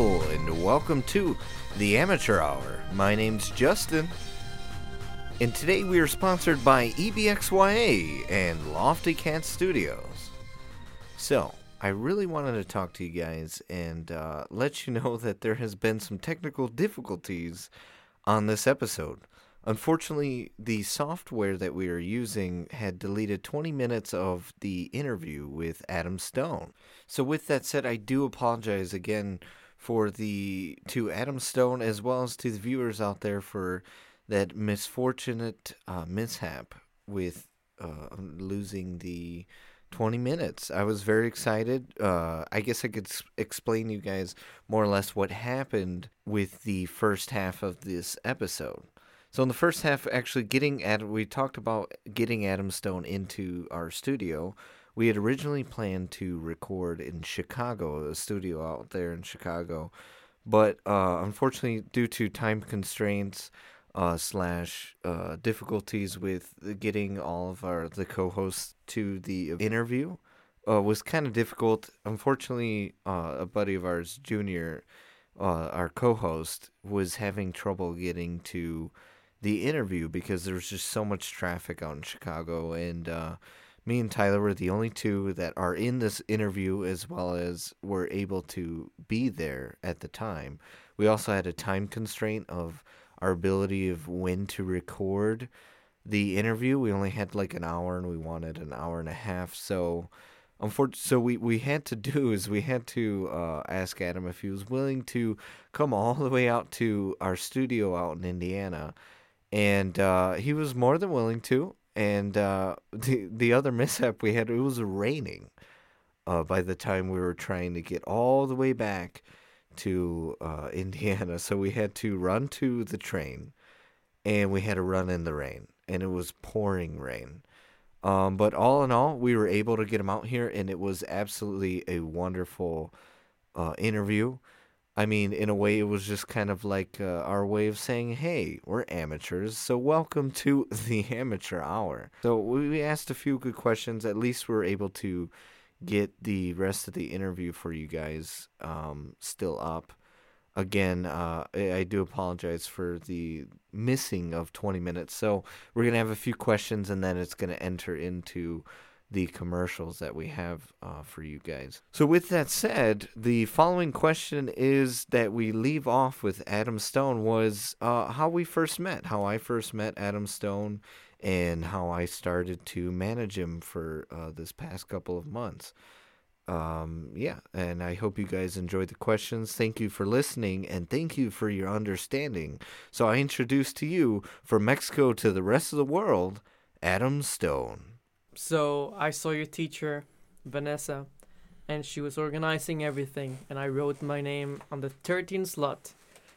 people, and welcome to the Amateur Hour. My name's Justin, and today we are sponsored by EBXYA and Lofty Cat Studios. So, I really wanted to talk to you guys and uh, let you know that there has been some technical difficulties on this episode. Unfortunately, the software that we are using had deleted 20 minutes of the interview with Adam Stone. So, with that said, I do apologize again for the to Adam Stone as well as to the viewers out there for that misfortunate uh, mishap with uh, losing the 20 minutes. I was very excited. Uh, I guess I could explain to you guys more or less what happened with the first half of this episode. So in the first half, actually getting Adam, we talked about getting Adam Stone into our studio. We had originally planned to record in Chicago, a studio out there in Chicago, but uh, unfortunately, due to time constraints uh, slash uh, difficulties with getting all of our the co-hosts to the interview, uh, was kind of difficult. Unfortunately, uh, a buddy of ours, Junior, uh, our co-host, was having trouble getting to the interview because there was just so much traffic out in Chicago, and me and Tyler were the only two that are in this interview, as well as were able to be there at the time. We also had a time constraint of our ability of when to record the interview. We only had like an hour, and we wanted an hour and a half, so. Unfortunately, so we, we had to do is we had to uh, ask Adam if he was willing to come all the way out to our studio out in Indiana, and uh, he was more than willing to. And uh, the the other mishap we had it was raining. Uh, by the time we were trying to get all the way back to uh, Indiana, so we had to run to the train, and we had to run in the rain, and it was pouring rain. Um, but all in all, we were able to get him out here, and it was absolutely a wonderful uh, interview. I mean, in a way, it was just kind of like uh, our way of saying, hey, we're amateurs, so welcome to the amateur hour. So we asked a few good questions. At least we were able to get the rest of the interview for you guys um, still up. Again, uh, I do apologize for the missing of 20 minutes. So we're going to have a few questions and then it's going to enter into the commercials that we have uh, for you guys. So, with that said, the following question is that we leave off with Adam Stone was uh, how we first met, how I first met Adam Stone, and how I started to manage him for uh, this past couple of months. Um, yeah, and I hope you guys enjoyed the questions. Thank you for listening and thank you for your understanding. So, I introduce to you from Mexico to the rest of the world, Adam Stone. So I saw your teacher, Vanessa, and she was organizing everything, and I wrote my name on the 13th slot.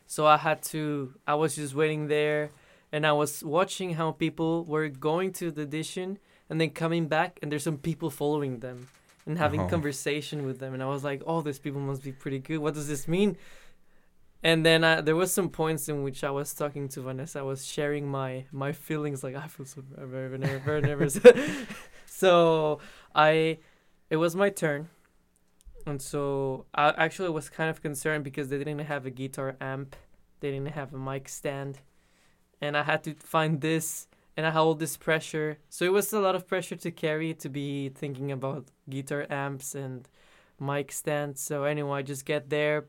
So I had to, I was just waiting there, and I was watching how people were going to the audition and then coming back, and there's some people following them and having Oh. conversation with them, and I was like, oh, these people must be pretty good. What does this mean? And then uh, there was some points in which I was talking to Vanessa. I was sharing my my feelings, like I feel so very very, very nervous. so I, it was my turn, and so I actually was kind of concerned because they didn't have a guitar amp, they didn't have a mic stand, and I had to find this, and I had all this pressure. So it was a lot of pressure to carry to be thinking about guitar amps and mic stands. So anyway, I just get there,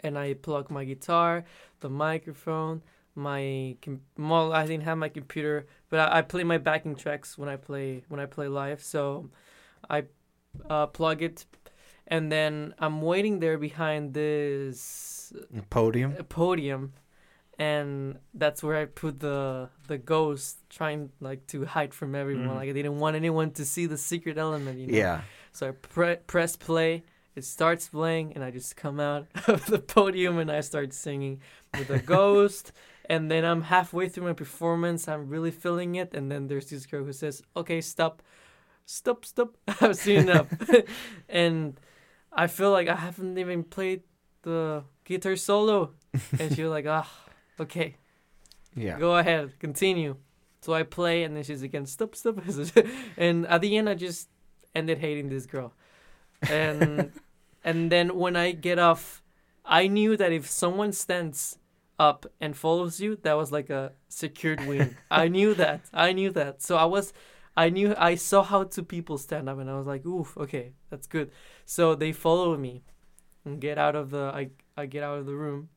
and I plug my guitar, the microphone, my com- well, I didn't have my computer, but I, I play my backing tracks when I play when I play live. So I uh, plug it, and then I'm waiting there behind this Podium? podium, and that's where I put the the ghost, trying like to hide from everyone. Mhm. Like I didn't want anyone to see the secret element. You know? Yeah. So I pre- press play. It starts playing, and I just come out of the podium and I start singing with a ghost. and then I'm halfway through my performance. I'm really feeling it. And then there's this girl who says, "Okay, stop, stop, stop. I've seen enough." and I feel like I haven't even played the guitar solo. and she's like, "Ah, okay, Yeah. go ahead, continue." So I play, and then she's again, "Stop, stop." and at the end, I just ended hating this girl. And and then when I get off, I knew that if someone stands up and follows you, that was like a secured win. I knew that. I knew that. So I was, I knew I saw how two people stand up, and I was like, oof, okay, that's good. So they follow me, and get out of the. I I get out of the room,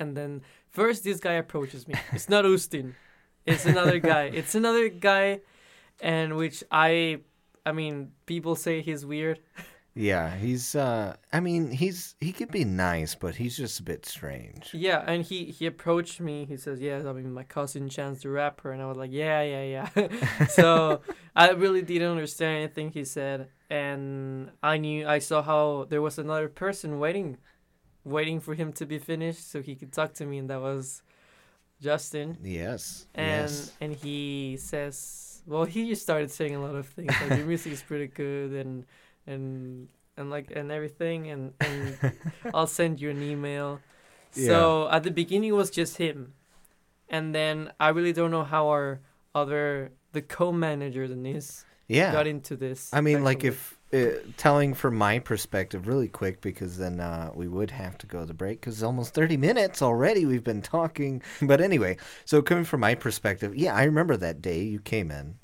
and then first this guy approaches me. It's not Justin. It's another guy. It's another guy, and which I, I mean, people say he's weird. Yeah, he's. uh I mean, he's he could be nice, but he's just a bit strange. Yeah, and he he approached me. He says, "Yes, I mean my cousin Chance the rapper," and I was like, "Yeah, yeah, yeah." so I really didn't understand anything he said, and I knew I saw how there was another person waiting, waiting for him to be finished so he could talk to me, and that was Justin. Yes. And yes. and he says, well, he just started saying a lot of things like your music is pretty good and and and like and everything and and I'll send you an email. Yeah. So at the beginning it was just him, and then I really don't know how our other the co-manager Denise Yeah. got into this. I mean, like if uh, telling from my perspective, really quick, because then uh, we would have to go to break because it's almost thirty minutes already. We've been talking, but anyway. So coming from my perspective, yeah, I remember that day you came in.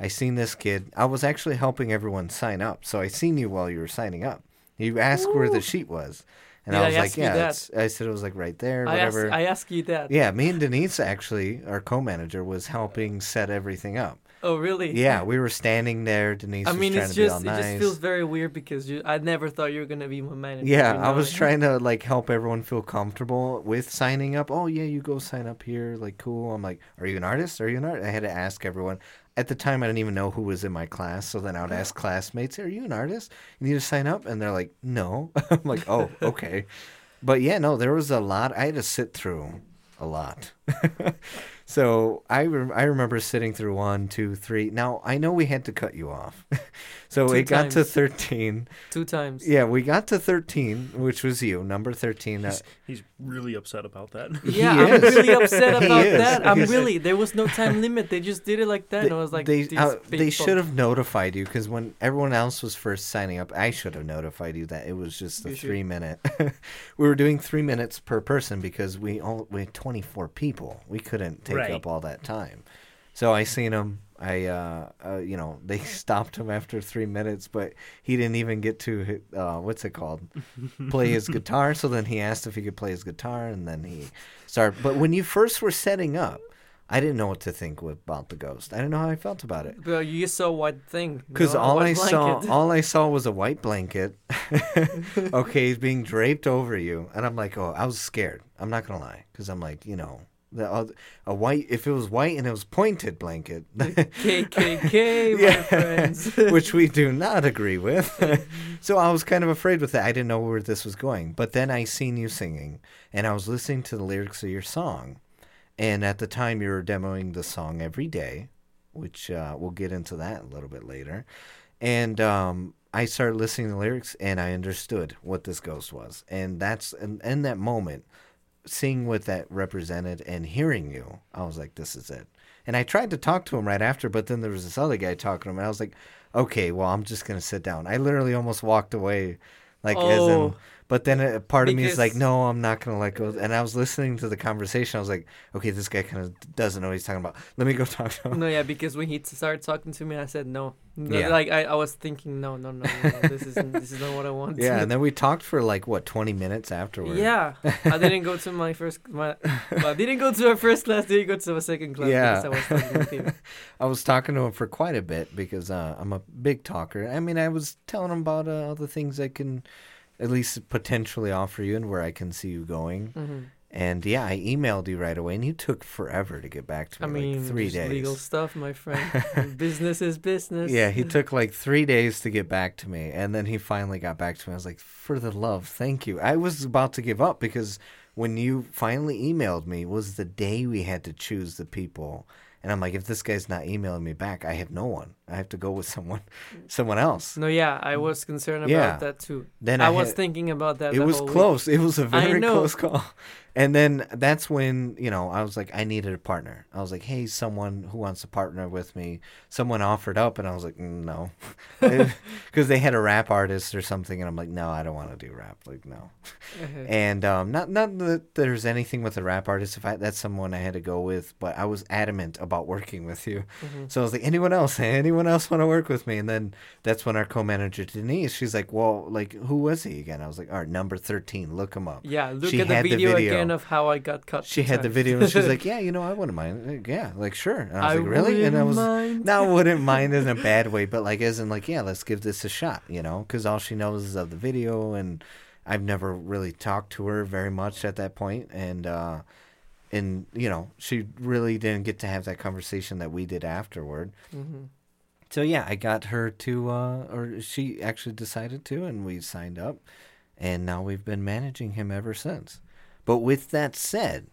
I seen this kid. I was actually helping everyone sign up, so I seen you while you were signing up. You asked where the sheet was, and Did I I was ask like, "Yeah." It's, I said it was like right there, whatever. I ask you that. yeah, me and Denise actually, our co-manager, was helping set everything up. Oh really? Yeah, we were standing there. Denise I was mean, trying it's to just all it just feels very weird because you, I never thought you were gonna be my manager. Yeah, you I was trying to like help everyone feel comfortable with signing up. Oh yeah, you go sign up here. Like cool. I'm like, are you an artist? Are you an artist? I had to ask everyone. At the time, I didn't even know who was in my class. So then I would ask classmates, "Are you an artist? You need to sign up?" And they're like, "No." I'm like, "Oh, okay." But yeah, no, there was a lot. I had to sit through a lot. so I re- I remember sitting through one, two, three. Now I know we had to cut you off. so Two it got to times. thirteen. two times. Yeah, we got to 13, which was you, number 13. Uh, He's, he's really upset about that. Yeah, He I'm is. really upset He about is. that. I'm He's- really. There was no time limit. They just did it like that, and I was like, they these uh, they people. should have notified you because when everyone else was first signing up, I should have notified you that it was just a You should. three minute. we were doing three minutes per person because we all we had 24 people. We couldn't take Right. up all that time. So I seen him. I uh, uh you know they stopped him after three minutes, but he didn't even get to hit, uh what's it called play his guitar. So then he asked if he could play his guitar, and then he started. But when you first were setting up, I didn't know what to think about the ghost. I didn't know how I felt about it. But you saw one thing. Because all I saw, all I saw was a white blanket. okay, he's being draped over you, and I'm like, oh, I was scared. I'm not gonna lie, because I'm like, you know, the a white. If it was white and it was pointed blanket, KKK, my Yeah. friends. which we do not agree with. so I was kind of afraid with that. I didn't know where this was going. But then I seen you singing, and I was listening to the lyrics of your song. And at the time, you were demoing the song every day, which uh, we'll get into that a little bit later. And um, I started listening to the lyrics, and I understood what this ghost was. And that's in, in that moment, seeing what that represented and hearing you, I was like, this is it. And I tried to talk to him right after, but then there was this other guy talking to him, and I was like, okay, well, I'm just gonna sit down. I literally almost walked away, like as in. Oh. But then a part of me is like, no, I'm not gonna let go. And I was listening to the conversation. I was like, okay, this guy kind of doesn't know what he's talking about. Let me go talk to him. no, yeah, because when he t- started talking to me, I said no. Yeah. Like I, I was thinking, no, no, no, no, no this isn't, this is not what I want. Yeah, and then we talked for like what 20 minutes afterward. Yeah, I didn't go to my first. My, well, I didn't go to a first class. Didn't go to a second class Yeah. I was talking with him. I was talking to him for quite a bit because uh, I'm a big talker. I mean, I was telling him about uh, all the things I can at least potentially offer you and where I can see you going. hmm And yeah, I emailed you right away, and you took forever to get back to me. I me. mean, like three days. legal stuff, my friend. business is business. Yeah, he took like three days to get back to me, and then he finally got back to me. I was like, "For the love, thank you." I was about to give up because when you finally emailed me was the day we had to choose the people, and I'm like, "If this guy's not emailing me back, I have no one." I have to go with someone, someone else. No, yeah, I was concerned about Yeah. that too. Then I, I, was had- thinking about that. it was whole week. close. It was a very close call. And then that's when, you know, I was like, I needed a partner. I was like, hey, someone who wants to partner with me. Someone offered up, and I was like, no. Because they had a rap artist or something, and I'm like, no, I don't want to do rap. Like, no. Uh-huh. And um, not not that there's anything with a rap artist. If I, that's someone I had to go with, but I was adamant about working with you. Mm-hmm. So I was like, anyone else? Anyone else want to work with me? And then that's when our co-manager Denise, she's like, well, like who was he again? I was like, all right, number thirteen. Look him up. Yeah, look She at the had the video, video. again of how I got cut. She had the video and she's like, yeah, you know, I wouldn't mind. Like, yeah, like sure. And I was like, really? And I was mind. no, I wouldn't mind in a bad way, but like as in like, yeah, let's give this a shot, you know, because all she knows is of the video, and I've never really talked to her very much at that point, and uh, and you know, she really didn't get to have that conversation that we did afterward. Mhm. So yeah, I got her to, uh, or she actually decided to, and we signed up, and now we've been managing him ever since. But with that said,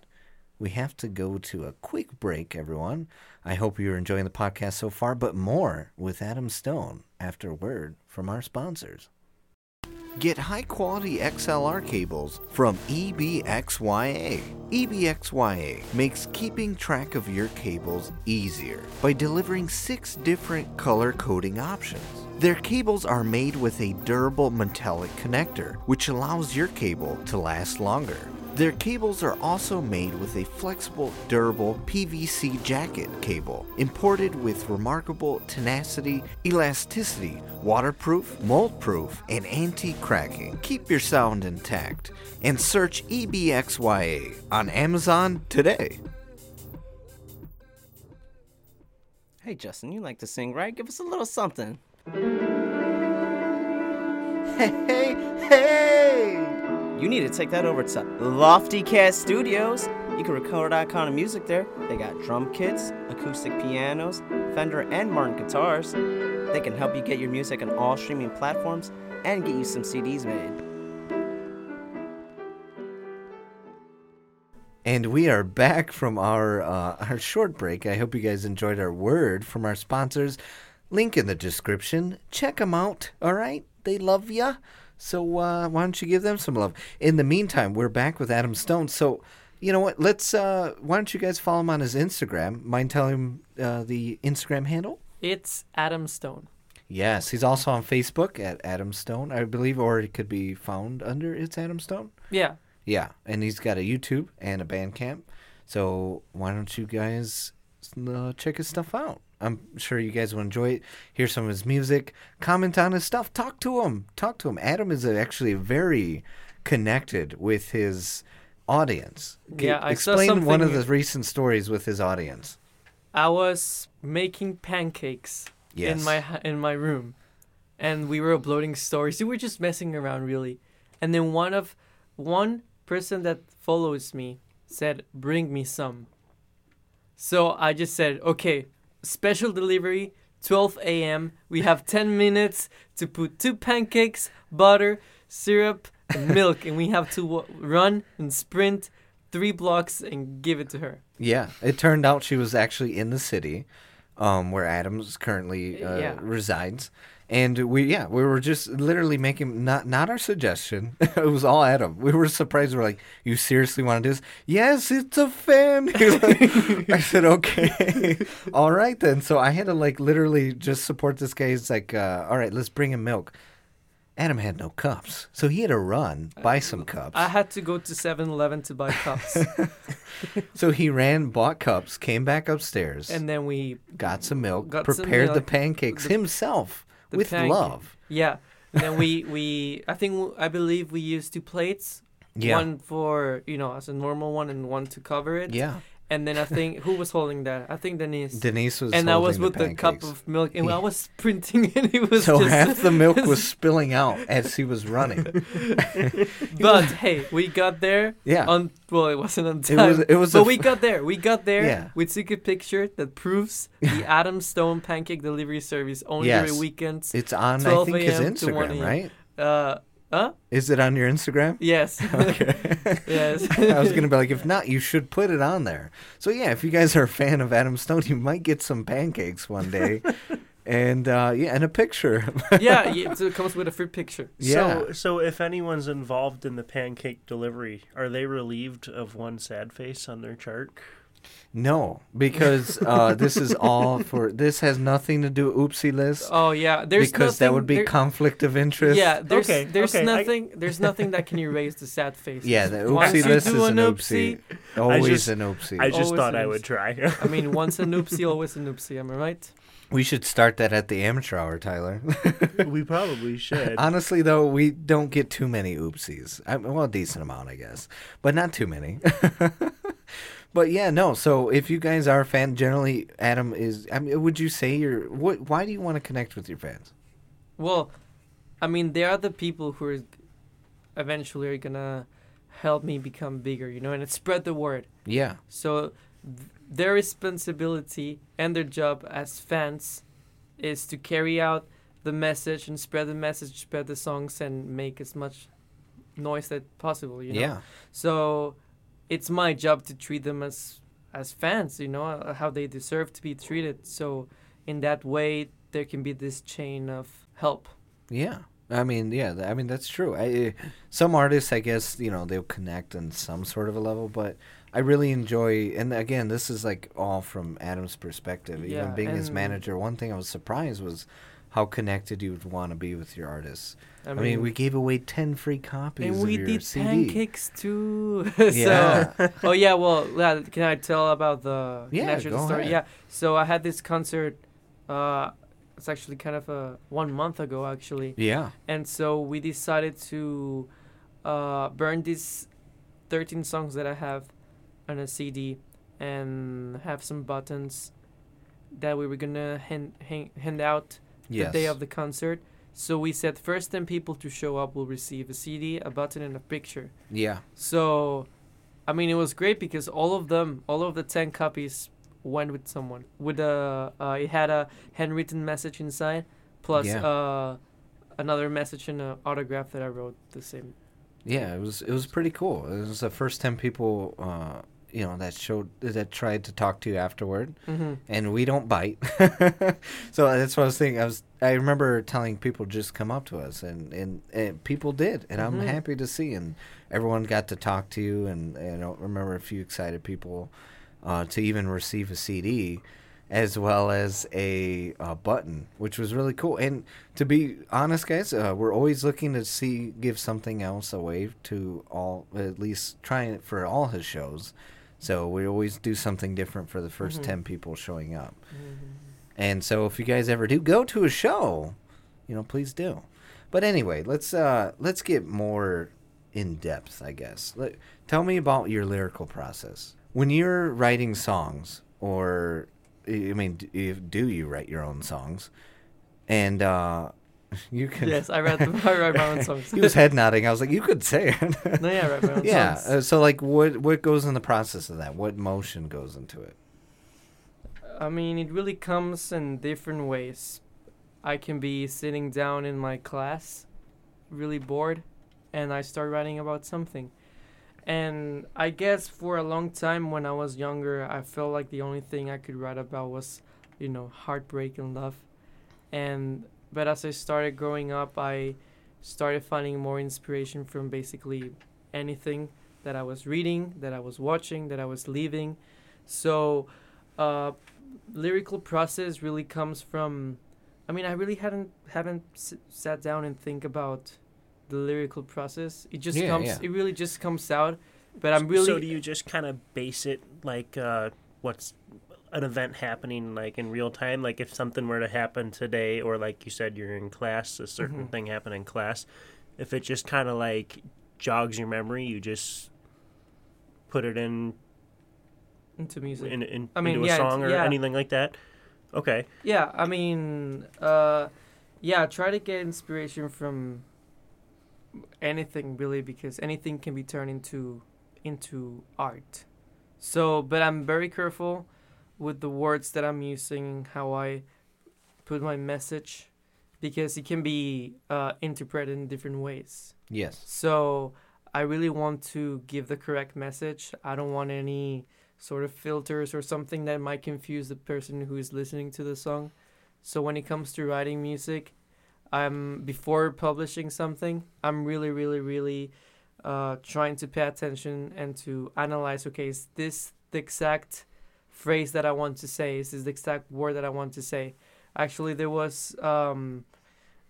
we have to go to a quick break, everyone. I hope you're enjoying the podcast so far, but more with Adam Stone after word from our sponsors. Get high quality XLR cables from EBXYA. EBXYA makes keeping track of your cables easier by delivering six different color coding options. Their cables are made with a durable metallic connector, which allows your cable to last longer. Their cables are also made with a flexible, durable PVC jacket cable, imported with remarkable tenacity, elasticity, waterproof, mold-proof, and anti-cracking. Keep your sound intact and search E EBXYA on Amazon today. Hey, Justin, you like to sing, right? Give us a little something. Hey, hey, hey! You need to take that over to Lofty Cat Studios. You can record that kind of music there. They got drum kits, acoustic pianos, Fender and Martin guitars. They can help you get your music on all streaming platforms and get you some CDs made. And we are back from our uh, our short break. I hope you guys enjoyed our word from our sponsors. Link in the description. Check them out. All right, they love ya. So uh, why don't you give them some love? In the meantime, we're back with Adam Stone. So you know what? Let's. Uh, why don't you guys follow him on his Instagram? Mind telling him uh, the Instagram handle? It's Adam Stone. Yes, he's also on Facebook at Adam Stone, I believe, or it could be found under It's Adam Stone. Yeah. Yeah, and he's got a YouTube and a Bandcamp. So why don't you guys uh, check his stuff out? I'm sure you guys will enjoy it. Hear some of his music, comment on his stuff, talk to him. Talk to him. Adam is actually very connected with his audience. Yeah, I saw explain one of the recent stories with his audience. I was making pancakes Yes. in my in my room, and we were uploading stories. We were just messing around, really. And then one of one person that follows me said, "Bring me some." So I just said, "Okay, special delivery, 12 a.m. We have 10 minutes to put two pancakes, butter, syrup, and milk, and we have to w- run and sprint." Three blocks and give it to her. Yeah, it turned out she was actually in the city, um, where Adams currently uh, Yeah. resides, and we yeah we were just literally making not not our suggestion. it was all Adam. We were surprised. We are like, "You seriously want to do this?" Yes, it's a fan. Like- I said, "Okay, all right then." So I had to like literally just support this guy. He's like, uh, "All right, let's bring him milk." Adam had no cups, so he had to run buy some cups. I had to go to 7-Eleven to buy cups. so he ran, bought cups, came back upstairs, and then we got some milk, Got some prepared the pancakes the- himself the with pancake- love. yeah and then we we i think I believe we used two plates Yeah. one for you know as a normal one and one to cover it Yeah. And then i think who was holding that i think denise Denise was and i was with the, cup of milk and i was sprinting and it was So just half the milk was spilling out as he was running. but hey we got there Yeah. on well it wasn't on time. It was- it was but we got there we got there Yeah. we took a picture that proves the adam stone pancake delivery service only Yes. during weekends It's on, I think, his a.m. to 1 Instagram, right? uh huh Is it on your Instagram? yes Okay. yes I was gonna be like, if not, you should put it on there. So yeah, if you guys are a fan of Adam Stone, you might get some pancakes one day. and uh, yeah, and a picture. yeah, yeah, so it comes with a free picture. yeah. So, so if anyone's involved in the pancake delivery, are they relieved of one sad face on their chart? No, because uh, this is all for. This has nothing to do with oopsie list. Oh yeah, there's because that would be there- conflict of interest. Yeah, there's Okay, there's okay, I- nothing there's nothing that can erase the sad face. Yeah, the oopsie you list is an an oopsie, oopsie. Always just- an oopsie. I just Always thought I would try. I mean, once an oopsie, always an oopsie. Am I right? we should start that at the amateur hour, Tyler. we probably should. Honestly, though, we don't get too many oopsies. I, well, a decent amount, I guess, but not too many. But yeah, no. So if you guys are a fan, generally, Adam is. I mean, would you say you're? What? Why do you want to connect with your fans? Well, I mean, they are the people who are eventually are gonna help me become bigger, you know, and it spread the word. Yeah. So th- their responsibility and their job as fans is to carry out the message and spread the message, spread the songs, and make as much noise as possible. You know. Yeah. So it's my job to treat them as as fans, you know, uh, how they deserve to be treated. So in that way, there can be this chain of help. Yeah. I mean, yeah. I mean, that's true. I, some artists, I guess, you know, they'll connect on some sort of a level, but I really enjoy. And again, this is like all from Adam's perspective. Even Yeah, being his manager, one thing I was surprised was how connected you would want to be with your artists. I I mean, mean, we gave away ten free copies and we did CD. pancakes too. Yeah. so, oh yeah. Well, yeah, can I tell about the Yeah, connection go story? ahead. Yeah. So I had this concert. Uh, it's actually kind of a one month ago actually. Yeah. and so we decided to uh, burn these 13 songs that I have on a CD and have some buttons that we were gonna hand, hand, hand out Yes. the day of the concert. So we said first 10 people to show up will receive a CD, a button, and a picture. Yeah. So, I mean, it was great because all of them, all of the 10 copies went with someone. With a, uh, it had a handwritten message inside, plus Yeah. uh, another message and an autograph that I wrote the same. Yeah. It was. It was pretty cool. It was the first ten people. Uh, you know that showed that tried to talk to you afterward. Mm-hmm. and we don't bite. so that's what I was thinking. I was I remember telling people just come up to us, and and, and people did, and I'm Mhm. happy to see. And everyone got to talk to you, and, and I remember a few excited people uh, to even receive a CD. As well as a uh, button, which was really cool. And to be honest, guys, uh, we're always looking to see give something else away to all, at least trying it for all his shows. So we always do something different for the 1st Mhm. 10 people showing up. And so if you guys ever do go to a show, you know, please do. But anyway, let's uh let's get more in depth, I guess. Let, tell me about your lyrical process. When you're writing songs or I mean, do you write your own songs? And uh you can Yes, I read, the, I write my own songs. he was head nodding. I was like, you could say it. no, yeah, I write my own yeah. songs. Uh, so like what what goes in the process of that? What motion goes into it? I mean, it really comes in different ways. I can be sitting down in my class, really bored, and I start writing about something. And I guess for a long time when I was younger, I felt like the only thing I could write about was, you know, heartbreak and love. And but as I started growing up, I started finding more inspiration from basically anything that I was reading, that I was watching, that I was living. So, uh, lyrical process really comes from i mean i really hadn't haven't s- sat down and think about the lyrical process it just Yeah, comes yeah. it really just comes out but i'm really So do you just kind of base it like uh, what's an event happening like in real time? Like if something were to happen today, or like you said, you're in class, a certain Mhm. thing happened in class. If it just kind of like jogs your memory, you just put it in, into music in, in I mean, into a yeah, song or yeah. anything like that. Okay. yeah i mean uh yeah try to get inspiration from anything really because anything can be turned into into art so but i'm very careful with the words that i'm using how i put my message because it can be uh, interpreted in different ways Yes. so I really want to give the correct message. I don't want any sort of filters or something that might confuse the person who is listening to the song. So when it comes to writing music, I'm before publishing something, I'm really, really, really uh, trying to pay attention and to analyze. Okay, is this the exact phrase that I want to say? This is the exact word that I want to say? Actually, there was um,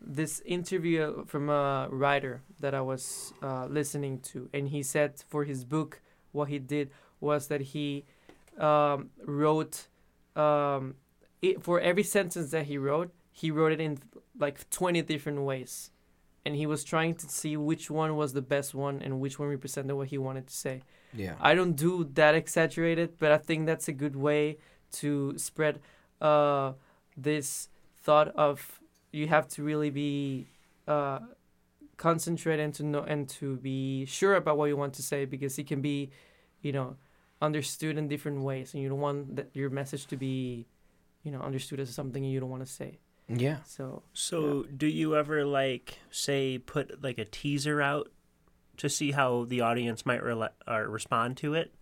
this interview from a writer that I was uh, listening to, and he said for his book, what he did was that he um, wrote um, it, for every sentence that he wrote, he wrote it in like 20 different ways. And he was trying to see which one was the best one and which one represented what he wanted to say. Yeah. I don't do that exaggerated, but I think that's a good way to spread uh, this thought of you have to really be uh, concentrated and to know and to be sure about what you want to say because it can be, you know, understood in different ways, and you don't want that your message to be, you know, understood as something you don't want to say. Yeah. So So, do you ever like say put like a teaser out to see how the audience might rela- or respond to it?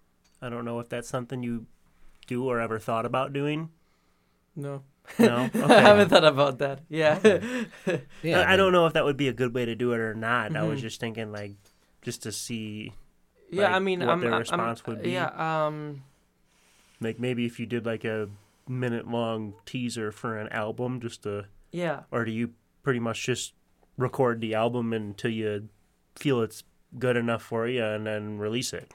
I don't know if that's something you do or ever thought about doing. no, No, I haven't thought about that. Yeah. Yeah. I, I don't know if that would be a good way to do it or not. I was Mhm. just thinking like just to see yeah, I mean, what I'm, their response I'm- would be. Yeah. Um. like maybe if you did like a minute long teaser for an album just to Yeah. or do you pretty much just record the album until you feel it's good enough for you and then release it?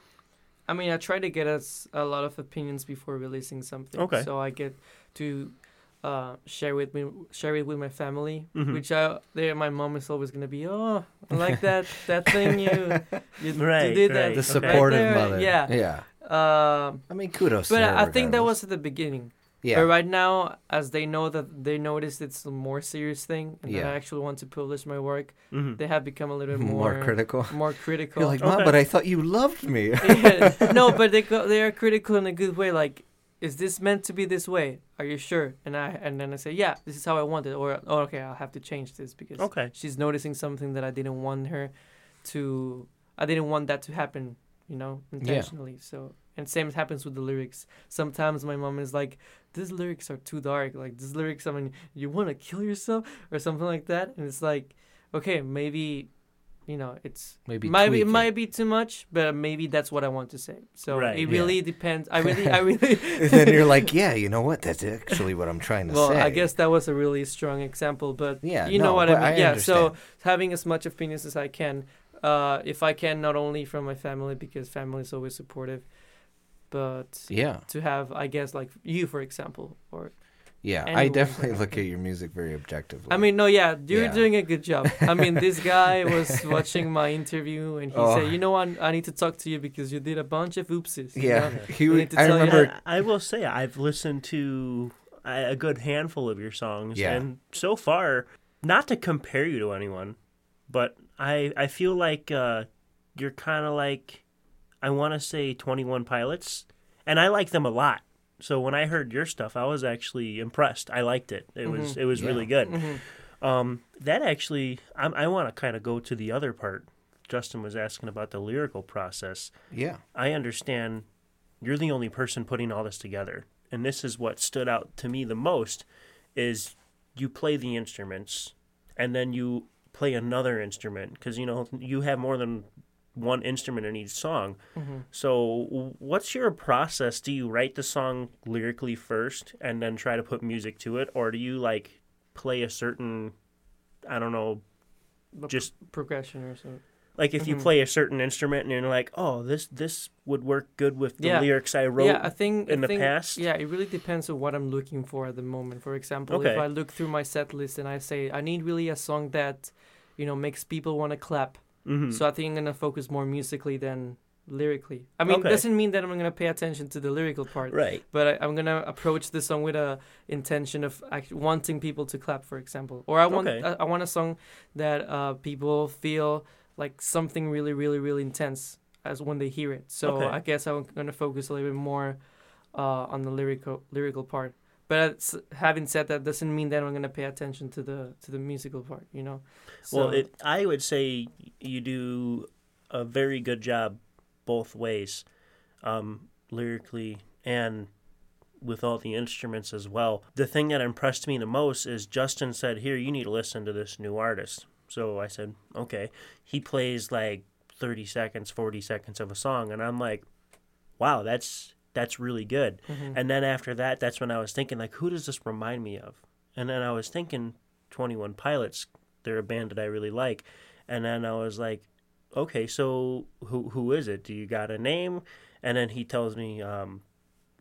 I mean, I try to get us a lot of opinions before releasing something. Okay. So I get to uh, share with me, share it with my family, Mhm. which I, there, my mom is always gonna be, oh, I like that that thing you you, you did right. that the Okay. supportive there, mother. Yeah. Yeah. Um, I mean, kudos. but to her I, I think that was at the beginning. Yeah. But right now, as they know that they noticed it's a more serious thing, and that Yeah. I actually want to publish my work, Mm-hmm. they have become a little bit more, more critical. more critical. You're like, mom, Okay. but I thought you loved me. Yeah, no, but they go, they are critical in a good way. Like, is this meant to be this way? Are you sure? And I and then I say, yeah, this is how I want it. Or oh, okay, I'll have to change this because Okay. she's noticing something that I didn't want her to. I didn't want that to happen. You know, intentionally. So and same happens with the lyrics. Sometimes my mom is like, these lyrics are too dark. Like these lyrics, I mean, you want to kill yourself or something like that. And it's like, okay, maybe. You know, it's Maybe might be, it it. might be too much, but maybe that's what I want to say. So Right, it yeah. really depends. I really, I really. then you're like, yeah, you know what? That's actually what I'm trying to well, say. Well, I guess that was a really strong example, but Yeah, you no, know what I mean. I yeah, so having as much opinions as I can, uh, if I can, not only from my family because family is always supportive, but Yeah. to have, I guess, like you, for example, or Yeah. I definitely can- look at your music very objectively. I mean, no, yeah, you're Yeah. doing a good job. I mean, this guy was watching my interview and he Oh. said, "You know what? I need to talk to you because you did a bunch of oopsies." you yeah. know? He, We w- need to I tell you remember. I, I will say I've listened to a a good handful of your songs, Yeah. and so far, not to compare you to anyone, but I I feel like uh, you're kind of like I want to say Twenty One Pilots, and I like them a lot. So when I heard your stuff, I was actually impressed. I liked it. It was it was Yeah. really good. Mhm. Um, that actually, I'm, I want to kind of go to the other part. Justin was asking about the lyrical process. Yeah. I understand you're the only person putting all this together. And this is what stood out to me the most is you play the instruments and then you play another instrument because you know you have more than one instrument in each song. Mhm. So what's your process? Do you write the song lyrically first and then try to put music to it or do you like play a certain I don't know just progression or something. like if you Mhm. play a certain instrument and you're like, "Oh, this this would work good with the Yeah. lyrics I wrote." yeah, I think in I the think- past? Yeah, it really depends on what I'm looking for at the moment. For example, if I look through my set list and I say I need really a song that, you know, makes people want to clap. Mhm. So I think I'm gonna focus more musically than lyrically. I mean, Okay. doesn't mean that I'm gonna pay attention to the lyrical part, right. but I, I'm gonna approach the song with a intention of wanting people to clap, for example. Or I want Okay. I, I want a song that uh, people feel like something really, really, really intense as when they hear it. So Okay. I guess I'm gonna focus a little bit more uh, on the lyrical lyrical part. But having said that, doesn't mean that I'm gonna pay attention to the to the musical part. You know. well, it, I would say you do a very good job both ways, um, lyrically and with all the instruments as well. The thing that impressed me the most is Justin said, "Here, you need to listen to this new artist." So I said, "Okay." He plays like 30 seconds, 40 seconds of a song and I'm like, "Wow, that's that's really good." Mhm. And then after that, that's when I was thinking like, "Who does this remind me of?" And then I was thinking 21 Pilots, they're a band that I really like. And then I was like, "Okay, so who who is it? Do you got a name?" And then he tells me um,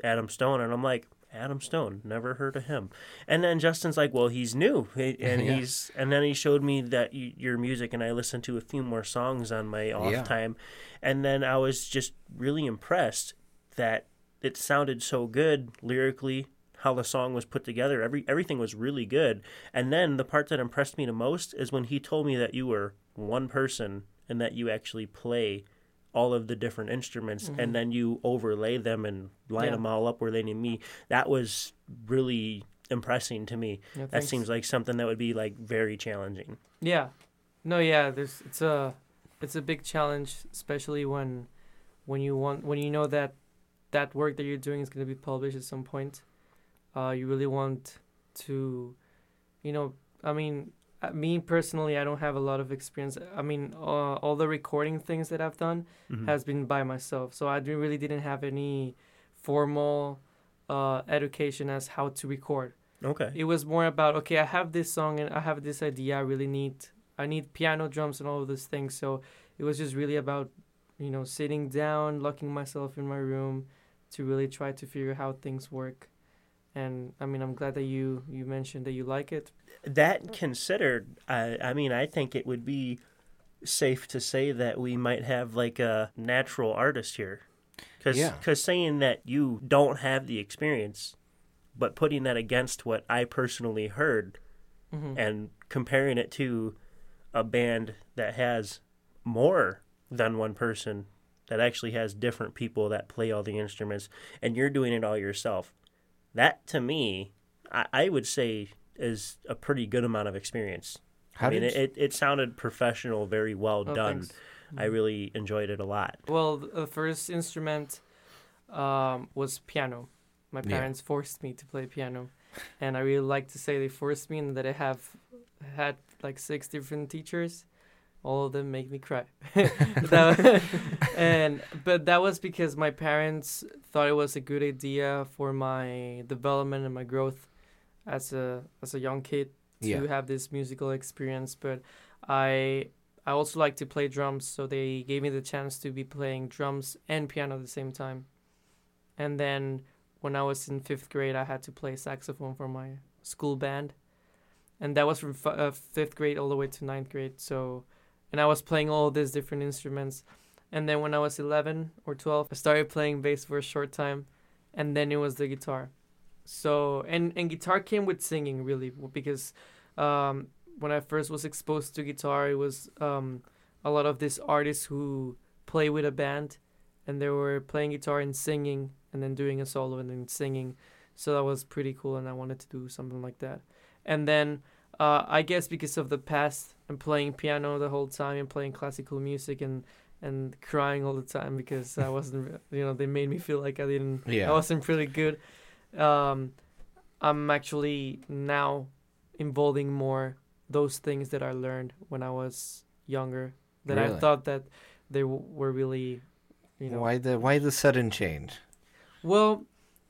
Adam Stone, and I'm like, Adam Stone, never heard of him. And then Justin's like, well, he's new, and Yeah. he's, and then he showed me that y your music, and I listened to a few more songs on my off Yeah. time, and then I was just really impressed that it sounded so good lyrically. How the song was put together, every everything was really good. And then the part that impressed me the most is when he told me that you were one person and that you actually play all of the different instruments mm-hmm. and then you overlay them and line Yeah. them all up where they need me. That was really impressing to me. Yeah, That seems like something that would be like very challenging. Yeah, no, yeah. There's it's a it's a big challenge, especially when when you want when you know that that work that you're doing is going to be published at some point. Uh, you really want to, you know, I mean, uh, me personally, I don't have a lot of experience. I mean, uh, all the recording things that I've done Mhm. has been by myself, so I really didn't have any formal uh, education as how to record okay. it was more about okay i have this song and i have this idea i really need i need piano drums and all of those things so it was just really about you know sitting down locking myself in my room to really try to figure how things work and i mean i'm glad that you you mentioned that you like it That considered, I, I mean, I think it would be safe to say that we might have like a natural artist here. Because Yeah. saying that you don't have the experience, but putting that against what I personally heard Mhm. and comparing it to a band that has more than one person that actually has different people that play all the instruments and you're doing it all yourself that to me i, I would say is a pretty good amount of experience How i mean did it, it, it sounded professional very well Oh, done thanks. i really enjoyed it a lot Well, the first instrument um, was piano. My Yeah. parents forced me to play piano, and I really like to say they forced me, and that I have had like six different teachers. All of them make me cry. And but that was because my parents thought it was a good idea for my development and my growth as a as a young kid to Yeah. have this musical experience. But I I also like to play drums, so they gave me the chance to be playing drums and piano at the same time. And then when I was in fifth grade, I had to play saxophone for my school band, and that was from f- uh, fifth grade all the way to ninth grade. So, and I was playing all these different instruments. And then when I was eleven or twelve, I started playing bass for a short time, and then it was the guitar. So and and guitar came with singing really because um, when I first was exposed to guitar, it was um, a lot of these artists who play with a band, and they were playing guitar and singing, and then doing a solo and then singing. So that was pretty cool, and I wanted to do something like that. And then uh, I guess because of the past and playing piano the whole time and playing classical music and and crying all the time because I wasn't, you know, they made me feel like I didn't, Yeah. I wasn't pretty good. Um, I'm actually now involving more those things that I learned when I was younger that I thought that they w- were really, you know. why the why the sudden change? Well,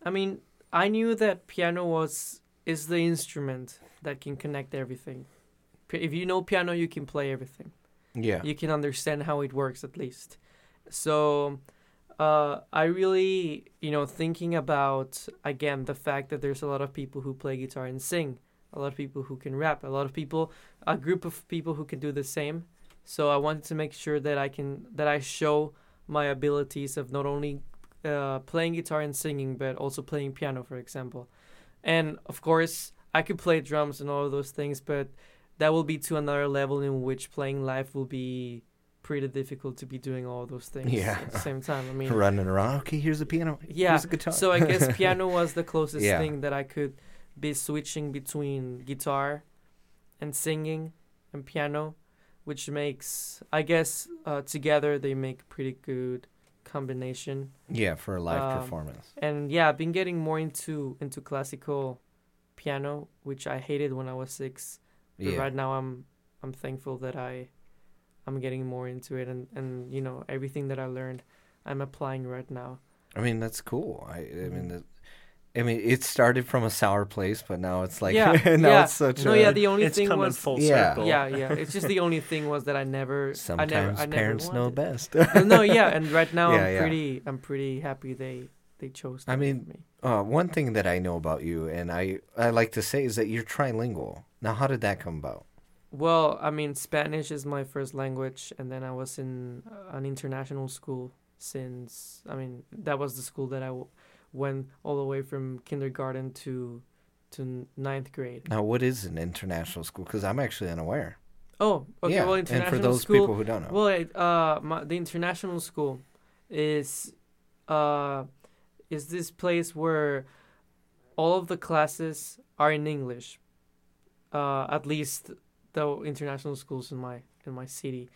I mean, I knew that piano was is the instrument that can connect everything. If you know piano, you can play everything. Yeah. You can understand how it works at least. So, uh, I really, you know, thinking about again the fact that there's a lot of people who play guitar and sing, a lot of people who can rap, a lot of people, a group of people who can do the same. So I wanted to make sure that I can that I show my abilities of not only uh, playing guitar and singing, but also playing piano, for example. And of course, I could play drums and all of those things, but that will be to another level in which playing live will be pretty difficult to be doing all those things Yeah. at the same time. I mean, Running around. Okay, here's the piano. yeah. Here's the guitar. So I guess piano was the closest Yeah. thing that I could be switching between guitar and singing and piano, which makes I guess uh, together they make pretty good combination. Yeah, for a live Um, performance. And yeah, I've been getting more into into classical piano, which I hated when I was six. But Yeah. right now I'm I'm thankful that I I'm getting more into it and, and you know, everything that I learned I'm applying right now. I mean, that's cool. I, I mean, Mhm. that, I mean, it started from a sour place, but now it's like yeah, now yeah. it's such no, a. yeah. The only it's thing was, full Yeah. circle. yeah, yeah. It's just the only thing was that I never, Sometimes I never, I never parents know best. No, yeah, and right now Yeah, I'm yeah. pretty, I'm pretty happy they, they chose. I mean, me. Uh, one thing that I know about you, and I I like to say, is that you're trilingual. Now, how did that come about? Well, I mean, Spanish is my first language, and then I was in uh, an international school since. I mean, that was the school that I w- went all the way from kindergarten to to ninth grade. Now, what is an international school? Because I'm actually unaware. Oh, okay. yeah, Well, and for those school. people who don't know, Well, it, uh, my, the international school is uh is this place where all of the classes are in English. Uh, at least the international schools in my in my city.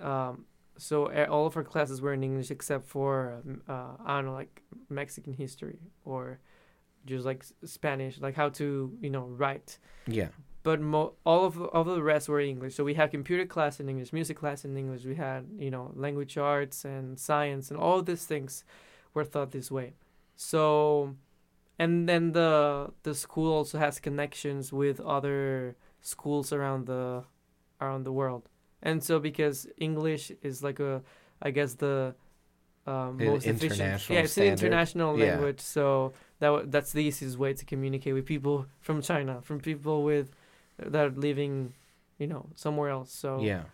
Um, so all of our classes were in English except for um, uh, I don't know like Mexican history or just like Spanish, like how to you know write yeah, but mo- all of all of the rest were English. So we had computer class in English, music class in English. We had you know language arts and science and all these things were taught this way. So, and then the the school also has connections with other schools around the around the world. And so because English is like a I guess the um, An most efficient. international Yeah, it's an standard. international Yeah. language. So that w- that's the easiest way to communicate with people from China, from people with that are living, you know, somewhere else. So yeah.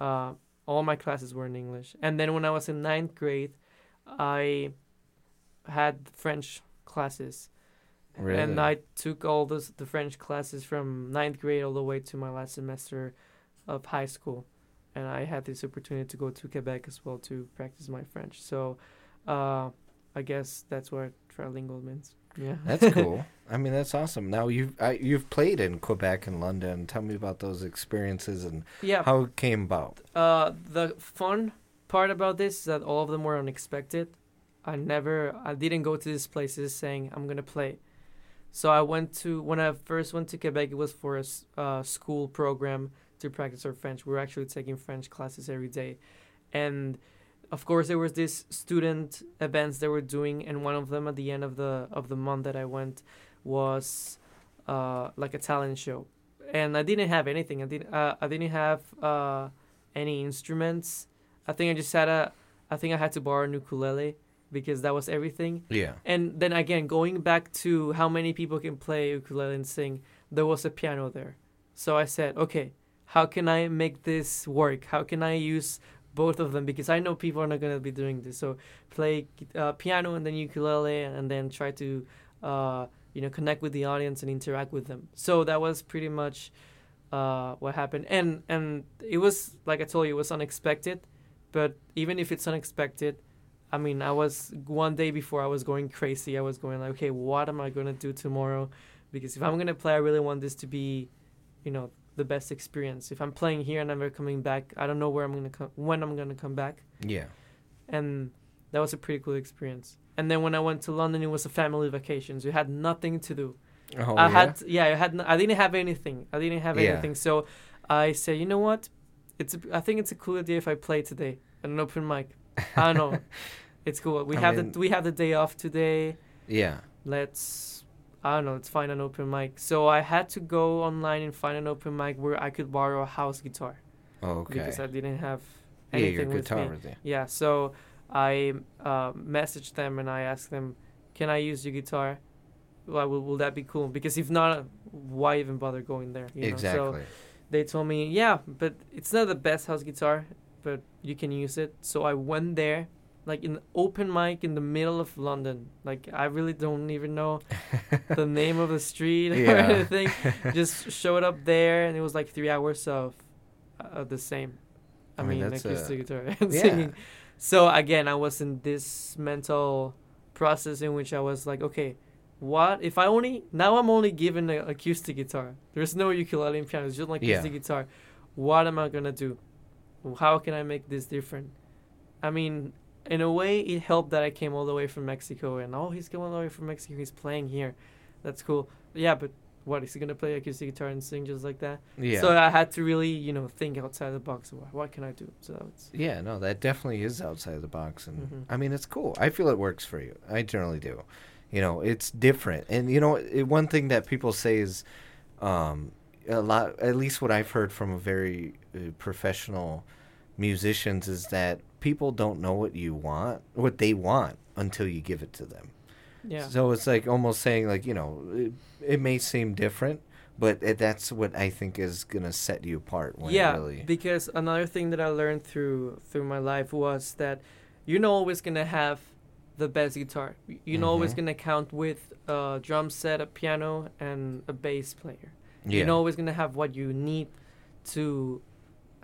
uh, all my classes were in English. And then when I was in ninth grade, I had French classes, Really? and I took all those the French classes from ninth grade all the way to my last semester of high school, and I had this opportunity to go to Quebec as well to practice my French. So, uh, I guess that's what trilingual means. Yeah, That's cool. I mean, that's awesome. Now you've I, you've played in Quebec and London. Tell me about those experiences and yeah. how it came about. Uh, the fun part about this is that all of them were unexpected. I never, I didn't go to these places saying I'm gonna play. So I went to when I first went to Quebec, it was for a uh, school program to practice our French. We were actually taking French classes every day, and of course there was this student events they were doing, and one of them at the end of the of the month that I went was uh, like a talent show, and I didn't have anything. I didn't. Uh, I didn't have uh, any instruments. I think I just had a. I think I had to borrow an ukulele because that was everything. Yeah. And then again, going back to how many people can play ukulele and sing, there was a piano there. So I said, okay, how can I make this work? How can I use both of them? Because I know people are not going to be doing this. So play uh, piano and then ukulele and then try to, uh, you know, connect with the audience and interact with them. So that was pretty much uh, what happened. And, and it was, like I told you, it was unexpected. But even if it's unexpected, I mean, I was one day before I was going crazy. I was going like, okay, what am I gonna do tomorrow? Because if I'm gonna play, I really want this to be, you know, the best experience. If I'm playing here and I'm never coming back, I don't know where I'm gonna come, when I'm gonna come back, Yeah. and that was a pretty cool experience. And then when I went to London, it was a family vacation. So you had nothing to do. Oh, I yeah? had yeah, I had n- I didn't have anything. I didn't have Yeah. anything. So I said, you know what? It's a, I think it's a cool idea if I play today at an open mic. I don't know. It's cool. We I have mean- the we have the day off today. Yeah. Let's I don't know. Let's find an open mic. So I had to go online and find an open mic where I could borrow a house guitar Oh, Okay. because I didn't have anything yeah, your with guitar me. you. Yeah, so I uh, messaged them and I asked them, "Can I use your guitar? Well, will, will that be cool? Because if not, why even bother going there? You know? Exactly. So they told me, "Yeah, but it's not the best house guitar, but you can use it." So I went there, like in open mic in the middle of London. Like I really don't even know the name of the street or Yeah. anything. Just showed up there, and it was like three hours of uh, the same. I, I mean, mean, acoustic uh, guitar and yeah. singing. So again, I was in this mental process in which I was like, okay, what if I only now I'm only given an acoustic guitar. There's no ukulele and piano. It's just like Yeah. acoustic guitar. What am I gonna do? How can I make this different? I mean, in a way, it helped that I came all the way from Mexico, and oh, he's coming all the way from Mexico. He's playing here. That's cool. Yeah, but what is he gonna play acoustic guitar and sing just like that? Yeah. So I had to really, you know, think outside the box. What, what can I do? So it's Yeah, no, that definitely is outside the box, and Mhm. I mean, it's cool. I feel it works for you. I generally do. You know, it's different, and you know, it, one thing that people say is, um, a lot. At least what I've heard from a very uh, professional musicians is that people don't know what you want, what they want, until you give it to them. yeah. So it's like almost saying like you know, it, it may seem different, but it, that's what I think is gonna set you apart. When yeah really, because another thing that i learned through through my life was that you're not always gonna have the best guitar you're not always Mhm. gonna count with a drum set a piano and a bass player yeah, you're not always gonna have what you need to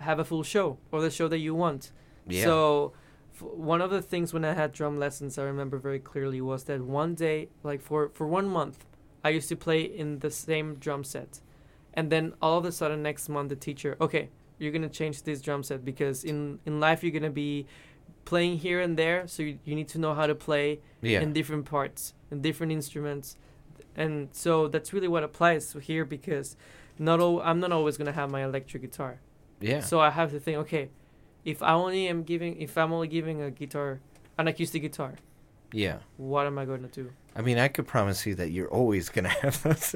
have a full show or the show that you want. Yeah, so f- one of the things when i had drum lessons i remember very clearly was that one day like for for one month i used to play in the same drum set. And then all of a sudden next month the teacher okay you're gonna change this drum set because in in life you're gonna be playing here and there so you, you need to know how to play yeah, in different parts in different instruments. And so that's really what applies here because not all, i'm not always gonna have my electric guitar yeah. so I have to think, okay, if I only am giving, if I'm only giving a guitar, an acoustic guitar, Yeah. what am I going to do? I mean, I could promise you that you're always going to have those.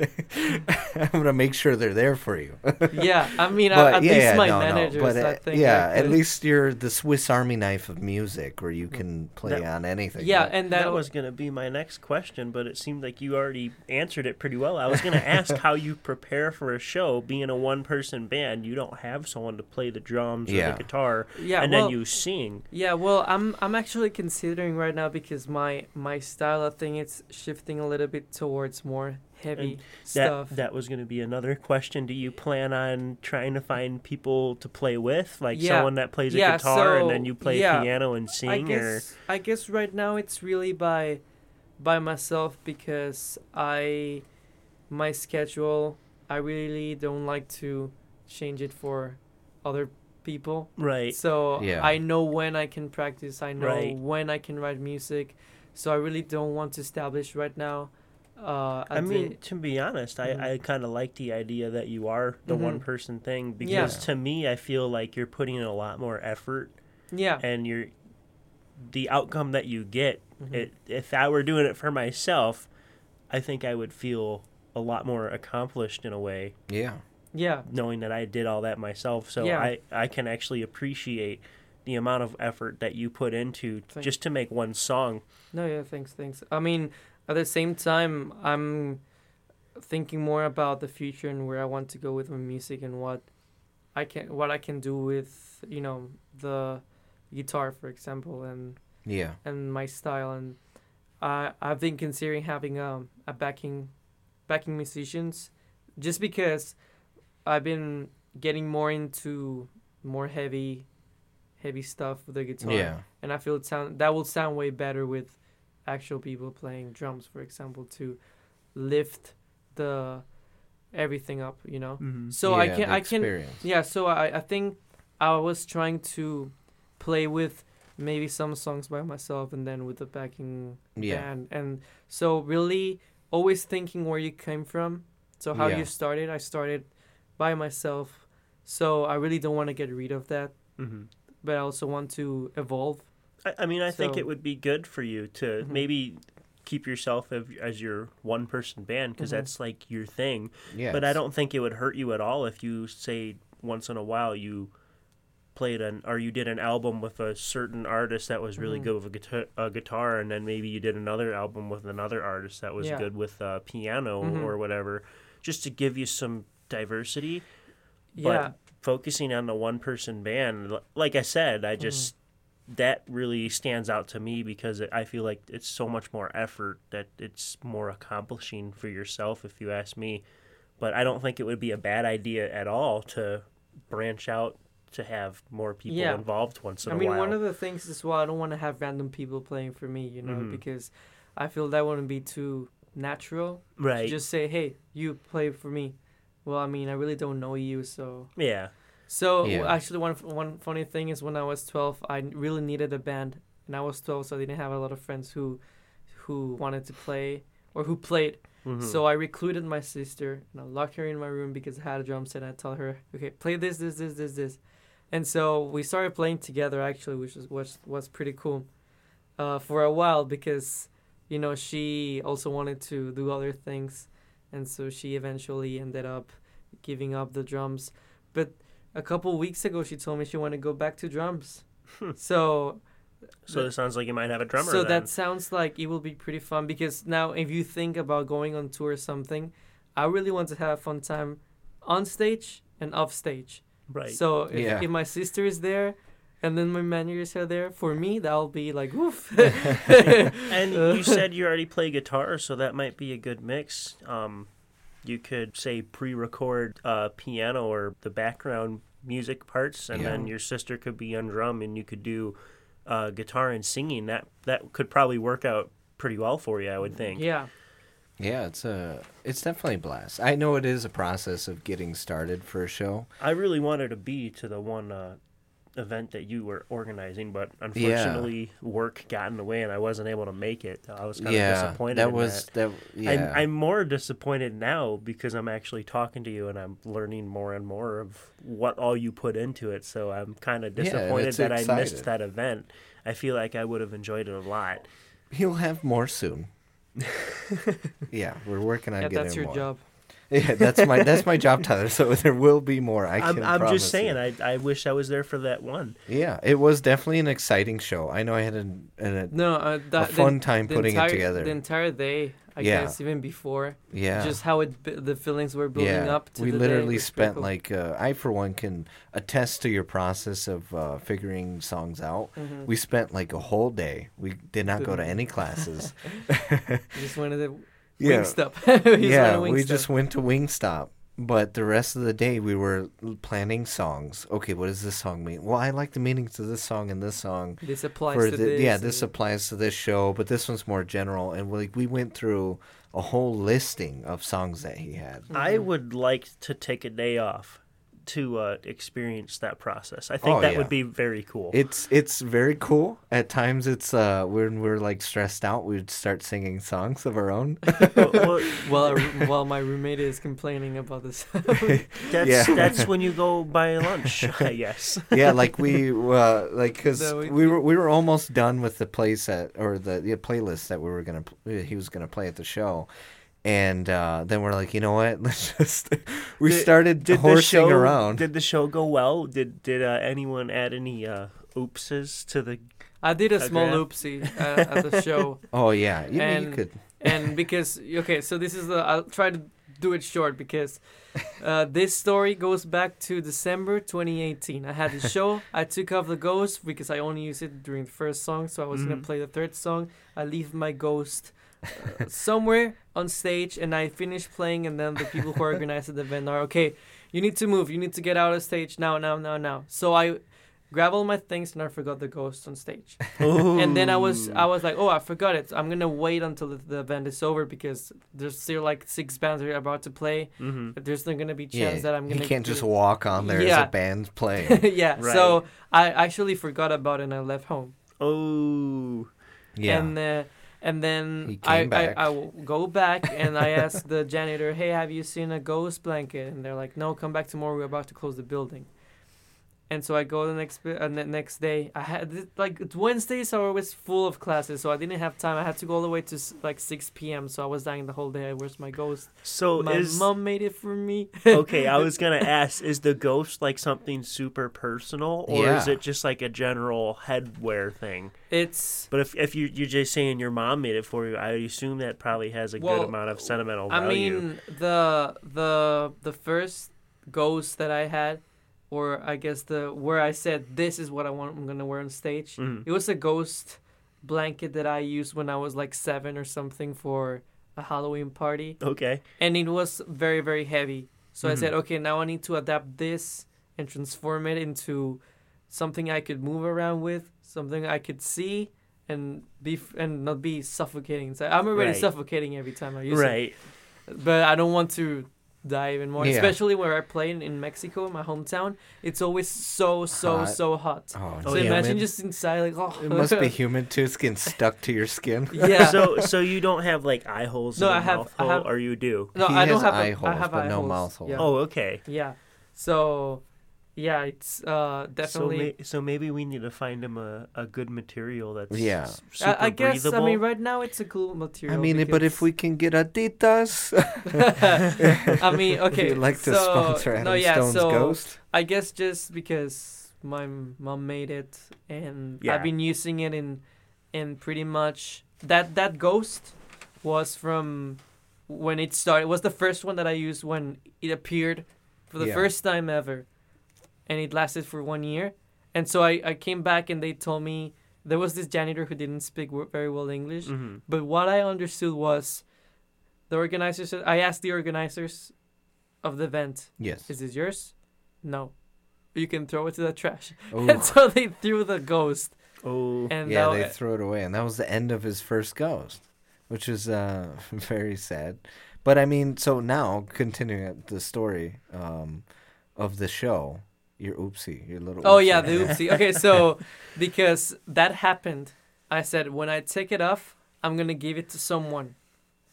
I'm going to make sure they're there for you. yeah, I mean, But, at yeah, least yeah, my no, no, but, I uh, think. yeah, I at least you're the Swiss Army knife of music where you can play That- on anything. Yeah, but- and That that, was going to be my next question, but it seemed like you already answered it pretty well. I was going to ask how you prepare for a show. Being a one person band, you don't have someone to play the drums or the guitar, yeah, and well, then you sing. yeah, well, I'm I'm actually considering right now because my my style, of thing it's shifting a little bit towards more heavy That stuff. that was going to be another question. Do you plan on trying to find people to play with, like Yeah. someone that plays a Yeah, guitar and then you play yeah, piano and I sing, or I guess right now it's really by by myself because I my schedule I really don't like to change it for other people. right? So Yeah. I know when I can practice, I know Right. when I can write music. So I really don't want to establish right now. Uh, I mean, the- to be honest, Mhm. I, I kind of like the idea that you are the Mhm. one person thing because Yeah. to me, I feel like you're putting in a lot more effort yeah, and you're the outcome that you get. Mhm. It, if I were doing it for myself, I think I would feel a lot more accomplished in a way, yeah. yeah, knowing that I did all that myself. So Yeah. I, I can actually appreciate the amount of effort that you put into Thank- just to make one song. No, yeah, thanks, thanks. I mean, at the same time, I'm thinking more about the future and where I want to go with my music and what I can what I can do with you know the guitar, for example, and Yeah. and my style. And I I've been considering having um a backing backing musicians, just because I've been getting more into more heavy heavy stuff with the guitar Yeah. and I feel it sound that will sound way better with actual people playing drums, for example, to lift the everything up, you know. Mm-hmm. So I can I can yeah. So I I think I was trying to play with maybe some songs by myself and then with the backing Yeah. band and so really always thinking where you came from. So how Yeah. you started, I started by myself. So I really don't want to get rid of that, Mm-hmm. But I also want to evolve. I, I mean, I think it would be good for you to Mhm. maybe keep yourself as, as your one person band because Mhm. that's like your thing. Yeah. But I don't think it would hurt you at all if you say once in a while you played an or you did an album with a certain artist that was really Mhm. good with a guitar, a guitar and then maybe you did another album with another artist that was Yeah. good with uh, piano Mhm. or whatever just to give you some diversity Yeah. but focusing on the one person band like i said i just that really stands out to me because i feel like it's so much more effort that it's more accomplishing for yourself if you ask me but i don't think it would be a bad idea at all to branch out to have more people Yeah. involved once in I a mean, while I mean, one of the things as well, I don't want to have random people playing for me, you know, Mhm. because I feel that wouldn't be too natural. to right Just say, hey, you play for me. Well, I mean, I really don't know you, so. yeah So Yeah. actually, one one funny thing is when I was twelve, I really needed a band, and I was 12, so I didn't have a lot of friends who who wanted to play or who played. Mhm. So I recluded my sister and I locked her in my room because I had a drum set. And I tell her, okay, play this, this, this, this, this, and so we started playing together actually, which was was was pretty cool, uh, for a while because, you know, she also wanted to do other things, and so she eventually ended up giving up the drums. But a couple weeks ago, she told me she wanted to go back to drums. Hmm. so so it sounds like you might have a drummer. so then. that sounds like it will be pretty fun because now if you think about going on tour or something, I really want to have a fun time on stage and off stage. right. So if, Yeah. if my sister is there and then my managers are there, for me that'll be like woof. and you said you already play guitar, so that might be a good mix. Um, you could say pre-record uh, piano or the background music parts, and Yeah. then your sister could be on drum, and you could do uh, guitar and singing. That that could probably work out pretty well for you, I would think. yeah. Yeah, it's a it's definitely a blast. I know it is a process of getting started for a show. I really wanted to be to the one uh, event that you were organizing, but unfortunately, work got in the way, and I wasn't able to make it. I was kind of disappointed. that in was that. Yeah, I'm, I'm more disappointed now because I'm actually talking to you and I'm learning more and more of what all you put into it. So I'm kind of disappointed it's that I missed that event. I feel like I would have enjoyed it a lot. You'll have more soon. yeah, we're working on Yeah, getting that's your more. job. Yeah, that's my that's my job, Tyler. So there will be more. I I'm, can I'm just saying, you. I, I wish I was there for that one. Yeah, it was definitely an exciting show. I know I had an, an No, uh, a that, fun time the putting entire, it together. The entire day, I Yeah. guess, even before, yeah, just how it the feelings were building yeah. up to we the literally was spent cool. like uh, I for one can attest to your process of uh, figuring songs out. Mhm. We spent like a whole day. We did not go to any classes. We just wanted to yeah, Wingstop. we just yeah, wanted we just went to Wingstop. But the rest of the day, we were planning songs. Okay, what does this song mean? Well, I like the meanings to this song and this song. This applies For to the, this. yeah, this applies to this show, but this one's more general. And we, like we went through a whole listing of songs that he had. I would like to take a day off to uh, experience that process. I think Oh, that yeah. would be very cool. It's it's very cool. At times, it's uh when we're like stressed out, we'd start singing songs of our own. Well, well, while while my roommate is complaining about this. that's Yeah. that's when you go buy lunch, I guess. yeah, like we uh like because No, we, we- were we were almost done with the play set or the, the playlist that we were gonna he was gonna play at the show. And uh, then we're like, you know what? Let's just. we Did- started Did the horsing show, around. Did the show go well? Did did uh, anyone add any uh, oopses to the? I did a A small grab? oopsie uh, at the show, oh yeah, you, mean, you and- could. and because okay, so this is the I'll try to do it short because uh, this story goes back to December 2018. I had the show. I took off the ghost because I only used it during the first song, so I was Mhm. gonna play the third song. I leave my ghost uh, somewhere on stage, and I finish playing, and then the people who organized the event are okay. You need to move. You need to get out of stage now, now, now, now. So I grab all my things, and I forgot the ghost on stage and then I was I was like, oh, I forgot it. I'm gonna wait until the, the event is over because there's still like six bands that are about to play. hmm There's not gonna be Yeah, chance that I'm he gonna. You can't just do- walk on there as a band playing. yeah. Right. So I actually forgot about it and I left home. Oh, Yeah. And uh, and then I. I I will go back and I ask the janitor, hey, have you seen a ghost blanket? And they're like, no, come back tomorrow. We're about to close the building. And so I go the next bi- uh, ne- next day. I had like Wednesdays are always full of classes, so I didn't have time. I had to go all the way to like 6 p.m. So I was dying the whole day. Where's my ghost? so my is mom made it for me. okay. I was gonna ask: Is the ghost like something super personal, or is it just like a general headwear thing? It's But if if you you're just saying your mom made it for you, I assume that probably has a Well, good amount of sentimental I value. mean the the the first ghost that I had, or I guess the where I said this is what I want I'm gonna wear on stage. Mhm. It was a ghost blanket that I used when I was like seven or something for a Halloween party, okay. and it was very very heavy. So I Mhm. said, okay, now I need to adapt this and transform it into something I could move around with, something I could see. And be f- and not be suffocating. So I'm already Right. suffocating every time I use it Right. but I don't want to die even more. Yeah. Especially where I play in, in Mexico, my hometown. It's always so so Hot. so hot. Oh, Oh, so yeah, imagine humid. just inside like oh It must be humid too. It's getting stuck to your skin. yeah. So so you don't have like eye holes No, in I the have- mouth I oh, have- or you do? no, he I don't have eye a- holes, I have but eye no holes. mouth hole. Yeah. Oh, okay. Yeah. So, yeah, it's uh So, definitely. may, so maybe we need to find him a, a good material that's Yeah. super I, I guess breathable. I mean right now it's a cool material. I material. mean, but if we can get Adidas, I mean, if okay. you'd like to so, sponsor Adam no, yeah, Stone's so Ghost. I guess just because my mom made it and Yeah. I've been using it in, in pretty much that that ghost was from when it started. It was the first one that I used when it appeared for the Yeah. first time ever, and it lasted for one year. And so I, I came back and they told me there was this janitor who didn't speak very well English. Mhm. But what I understood was the organizers. I asked the organizers of the event, Yes. "Is this yours?" No. You can throw it to the trash. Ooh. And so they threw the ghost. Oh, And yeah, they threw it away, and that was the end of his first ghost, which is uh, very sad. But I mean, so now continuing the story um, of the show, your oopsie, your little. Oh yeah, the oopsie. Okay, so because that happened, I said when I take it off, I'm gonna give it to someone.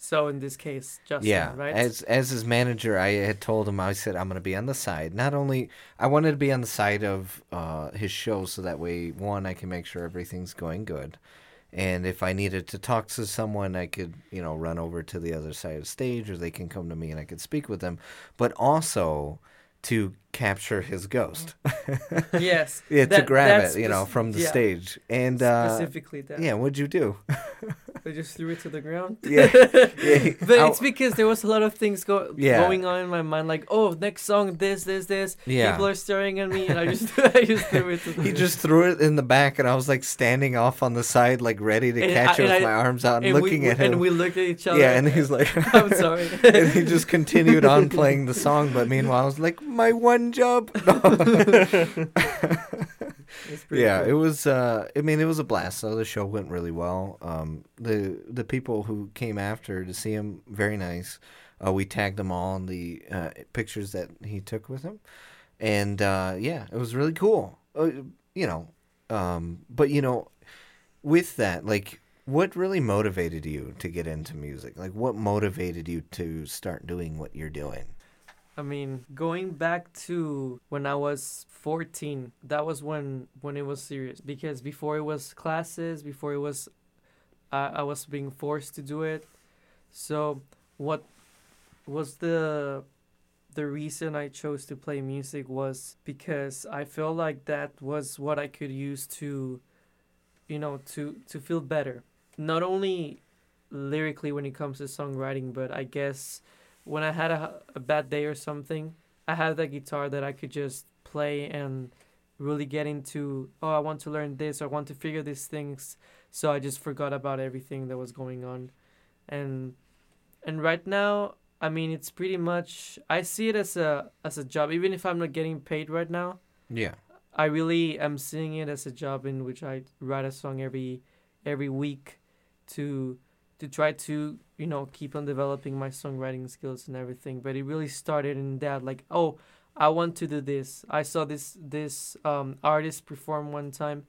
So in this case, Justin, yeah, right? as as his manager, I had told him I said I'm going to be on the side. Not only I wanted to be on the side of uh, his show, so that way one I can make sure everything's going good, and if I needed to talk to someone, I could you know run over to the other side of the stage, or they can come to me and I could speak with them. But also to capture his ghost, yes. yeah, to grab it, you know, from the yeah, stage, and uh, Specifically that. yeah, what'd you do? They just threw it to the ground. Yeah, yeah, but I- it's because there was a lot of things go- Yeah. going on in my mind, like, oh, next song, this, this, this. Yeah. People are staring at me, and I just, I just threw it to the He just threw it in the back, and I was like standing off on the side, like ready to And catch I- it with I- my arms out and, and looking we, at him. And we looked at each other. yeah, and he's like, I'm sorry. and he just continued on playing the song. But meanwhile, I was like, my one job. Yeah, cool. it was. Uh, I mean, it was a blast. So the show went really well. Um, the the people who came after to see him, very nice. Uh, we tagged them all in the uh, pictures that he took with him, and uh, yeah, it was really cool. Uh, you know, um, but you know, with that, like, what really motivated you to get into music? Like, what motivated you to start doing what you're doing? I mean, going back to when I was 14, that was when when it was serious because before it was classes, before it was I I was being forced to do it. So, what was the the reason I chose to play music was because I felt like that was what I could use to you know, to to feel better. Not only lyrically when it comes to songwriting, but I guess when I had a, a bad day or something, I had that guitar that I could just play and really get into. Oh, I want to learn this. I want to figure these things. So I just forgot about everything that was going on, and and right now, I mean, it's pretty much. I see it as a as a job, even if I'm not getting paid right now. Yeah, I really am seeing it as a job in which I write a song every every week to to try to you know keep on developing my songwriting skills and everything. But it really started in that like oh I want to do this. I saw this this um artist perform one time,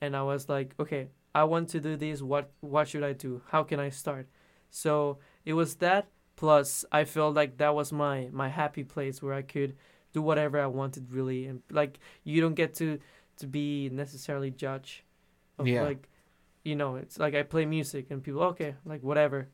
and I was like okay I want to do this. What what should I do? How can I start? So it was that plus I felt like that was my my happy place where I could do whatever I wanted really and like you don't get to to be necessarily judge of Yeah. like you know it's like I play music and people okay like whatever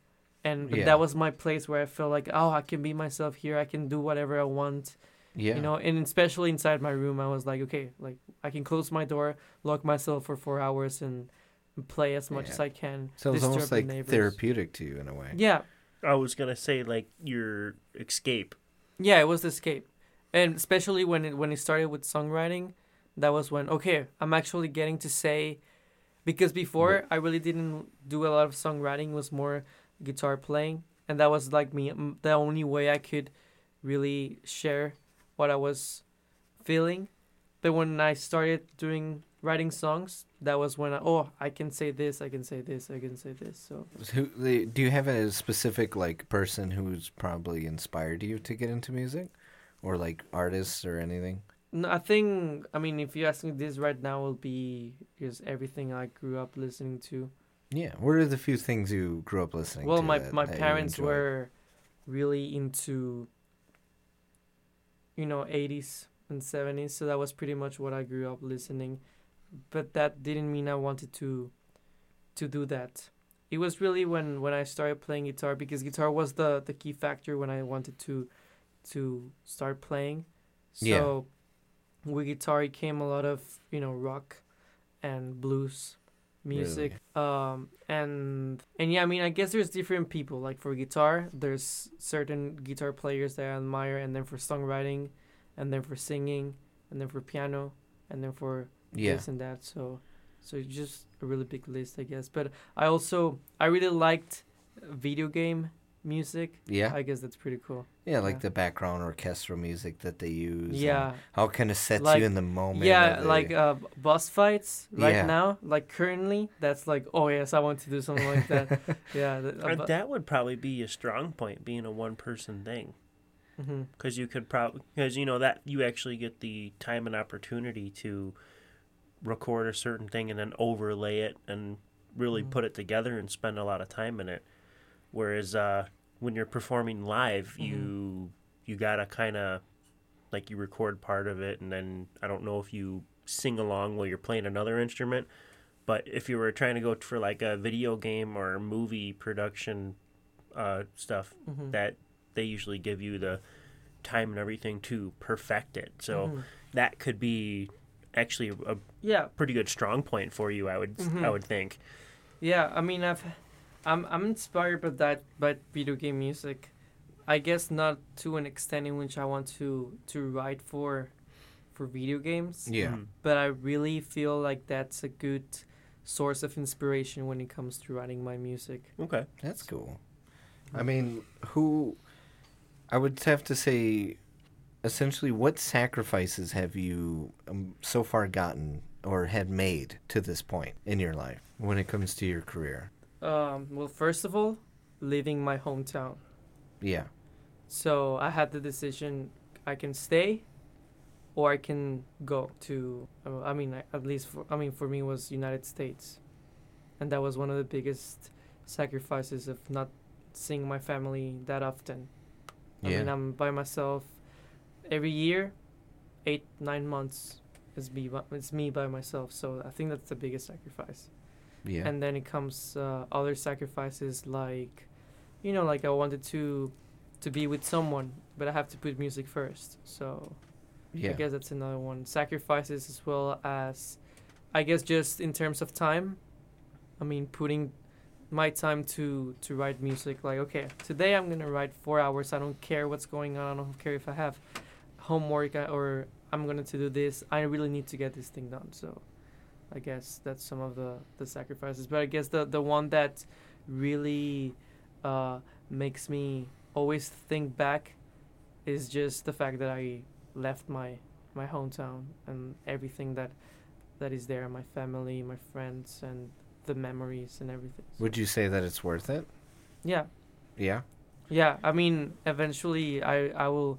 and but Yeah. that was my place where I felt like oh I can be myself here I can do whatever I want yeah. you know and especially inside my room I was like okay like I can close my door lock myself for four hours and, and play as much Yeah. as I can so it's disturb almost like neighbors. therapeutic to you in a way. yeah I was gonna say like your escape. Yeah, it was the escape, and especially when it when it started with songwriting, that was when okay, I'm actually getting to say, because before I really didn't do a lot of songwriting. It was more guitar playing, and that was like me the only way I could really share what I was feeling. But when I started doing writing songs, that was when I oh I can say this, I can say this, I can say this. So Who, do you have a specific like person who's probably inspired you to get into music, or like artists or anything? No, I think I mean if you ask me this right now, will be just everything I grew up listening to. Yeah. What are the few things you grew up listening Well, to? Well, my my parents were really into you know 80s and 70s, so that was pretty much what I grew up listening. But that didn't mean I wanted to to do that. It was really when when I started playing guitar because guitar was the the key factor when I wanted to to start playing. So Yeah. With guitar it came a lot of, you know, rock and blues music um and and yeah i mean i guess there's different people. Like for guitar there's certain guitar players that i admire and then for songwriting and then for singing and then for piano and then for Yeah. this and that. So so it's just a really big list i guess. But i also i really liked video game music Yeah. i guess that's pretty cool yeah, like yeah. the background orchestral music that they use. yeah How kind of sets Like- you in the moment. yeah the- like uh boss fights right Yeah. now like currently that's like oh yes i want to do something like that yeah the, uh, that would probably be a strong point, being a one person thing. mhm. because you could probably because you know that you actually get the time and opportunity to record a certain thing and then overlay it and really Mhm. put it together and spend a lot of time in it whereas uh when you're performing live you you gotta kind of like you record part of it and then i don't know if you sing along while you're playing another instrument but if you were trying to go for like a video game or movie production uh, stuff Mhm. that they usually give you the time and everything to perfect it. So Mhm. that could be actually a yeah pretty good strong point for you. I would Mhm. I would think. Yeah, I mean, I've, I'm I'm inspired by that by video game music. I guess not to an extent in which I want to to write for, for video games. Yeah. Mhm. But I really feel like that's a good source of inspiration when it comes to writing my music. Okay. That's cool. I mean, who? I would have to say, essentially, what sacrifices have you um, so far gotten or had made to this point in your life when it comes to your career? Um, well, first of all, leaving my hometown. Yeah. So I had the decision: I can stay, or I can go to. uh, I mean, at least for I mean, for me, it was United States, and that was one of the biggest sacrifices of not seeing my family that often. I mean, I'm by myself every year, eight nine months. Is me, it's me by myself. So I think that's the biggest sacrifice Yeah. and then it comes uh, other sacrifices like you know like i wanted to to be with someone but i have to put music first. So yeah. i guess that's another one. Sacrifices as well as i guess just in terms of time i mean putting my time to to write music. Like okay today i'm gonna write four hours. I don't care what's going on. I don't care if i have homework uh, or i'm gonna to do this. I really need to get this thing done. So I guess that's some of the, the sacrifices. But I guess the, the one that really uh, makes me always think back is just the fact that I left my, my hometown and everything that that is there, my family, my friends, and the memories and everything. Would you say that it's worth it? Yeah, Yeah. yeah. I mean, eventually, I I will.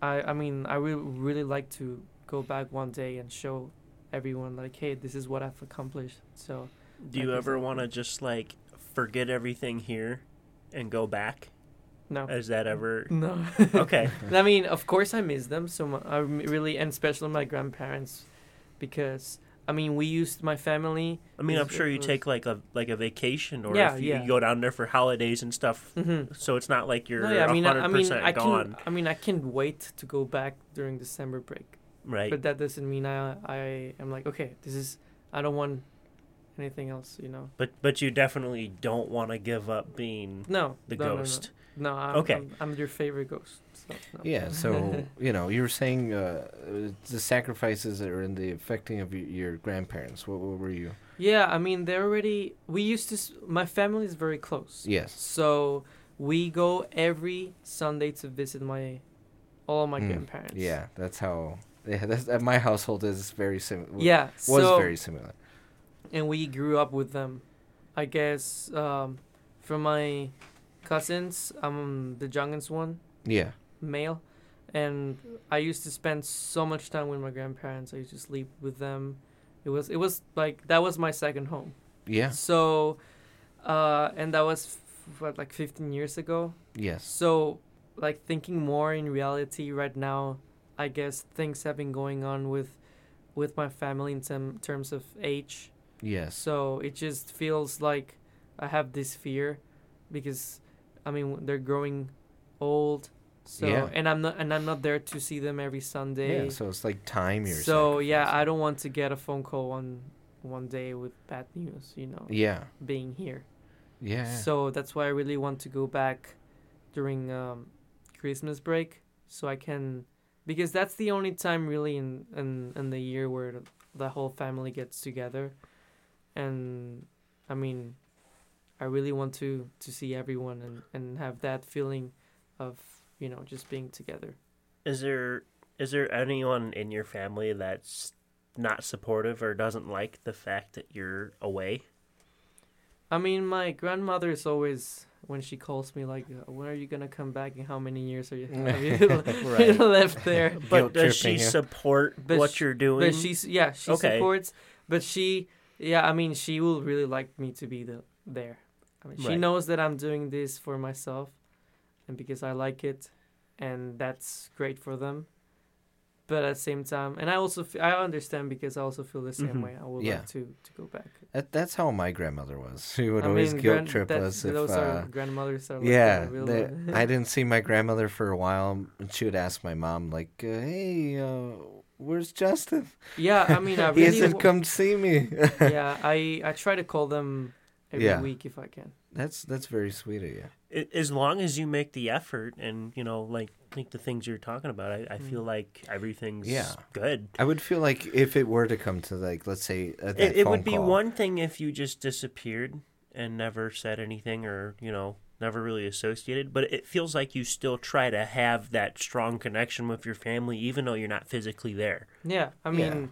I I mean, I will really like to go back one day and show everyone like, hey, this is what I've accomplished. So. Do you ever want to just like forget everything here and go back? No. Is that ever No. okay? I mean, of course, I miss them so much. I really, and especially my grandparents, because I mean, we used my family. I mean, I'm sure you was- take like a like a vacation, or Yeah, if you, yeah. you go down there for holidays and stuff. hmm So it's not like you're No, yeah, I mean, I, I hundred mean, I gone, can. I mean, I can wait to go back during December break, right? but that doesn't mean I I am like, okay, this is. I don't want anything else, you know. But but you definitely don't want to give up being No. the no, no, no. ghost. No, I'm, Okay. I'm, I'm your favorite ghost. So, no. Yeah. So you know, you were saying uh, the sacrifices that are in the affecting of y- your grandparents. What, what were you? Yeah, I mean, they're already. We used to. My family is very close. Yes. So we go every Sunday to visit my all my Mm, grandparents. Yeah. That's how Yeah, that's, uh, my household is very similar. Yeah, was so very similar. and we grew up with them. I guess um, from my cousins, I'm the youngest one, Yeah, male, and I used to spend so much time with my grandparents. I used to sleep with them. It was it was like that was my second home. yeah, So, uh, and that was f- what like 15 years ago. yes, So, like thinking more in reality right now, I guess things have been going on with with my family in tem- terms of age. yes, So it just feels like I have this fear because I mean they're growing old. So Yeah. and I'm not and I'm not there to see them every Sunday. yeah. So it's like time you're. so yeah. I don't want to get a phone call one one day with bad news, you know, Yeah, being here. yeah, So that's why I really want to go back during um, Christmas break, so I can, because that's the only time really in in, in the year where the, whole family gets together, and I mean, I really want to to see everyone and and have that feeling of you know just being together. Is there is there anyone in your family that's not supportive or doesn't like the fact that you're away? I mean, my grandmother is always when she calls me like, uh, "When are you gonna come back? And how many years are you have you Right. left there?" But does she you. support But what sh- you're doing? But she's yeah, she Okay. supports. But she yeah, I mean, she will really like me to be the there. I mean, she Right. knows that I'm doing this for myself, and because I like it, and that's great for them. But at the same time, and I also f- I understand because I also feel the same Mhm. way. I would Yeah. like to to go back. That, that's how my grandmother was. She would I always mean, guilt grand- trip that- us if. those uh, are grandmothers are like yeah, I didn't see my grandmother for a while, and she would ask my mom like, uh, "Hey, uh, where's Justin? yeah, I mean, I he really hasn't wa- come to see me." yeah, I I try to call them every Yeah. week if I can. that's that's very sweet of you. I- as long as you make the effort and you know like like the things you're talking about i, I Mm. feel like everything's Yeah. good I would feel like if it were to come to like, let's say, uh, that it, it phone would be call, one thing if you just disappeared and never said anything or you know never really associated but it feels like you still try to have that strong connection with your family even though you're not physically there Yeah, I Yeah. mean,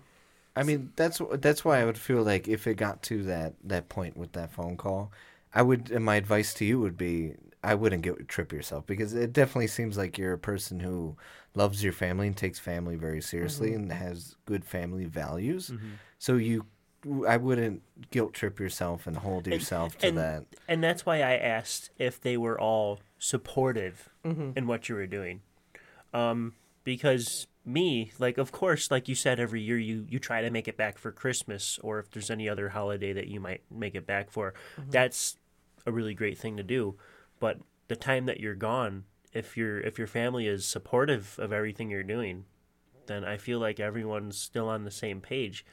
I mean, that's that's why I would feel like if it got to that that point with that phone call, I would. And my advice to you would be, I wouldn't guilt trip yourself because it definitely seems like you're a person who loves your family and takes family very seriously Mhm. and has good family values. Mm-hmm. So you, I wouldn't guilt trip yourself and hold And- yourself to and- that. and that's why i asked if they were all supportive hmm in what you were doing um because me like of course like you said every year you you try to make it back for christmas or if there's any other holiday that you might make it back for Mm-hmm. that's a really great thing to do but the time that you're gone if your if your family is supportive of everything you're doing then i feel like everyone's still on the same page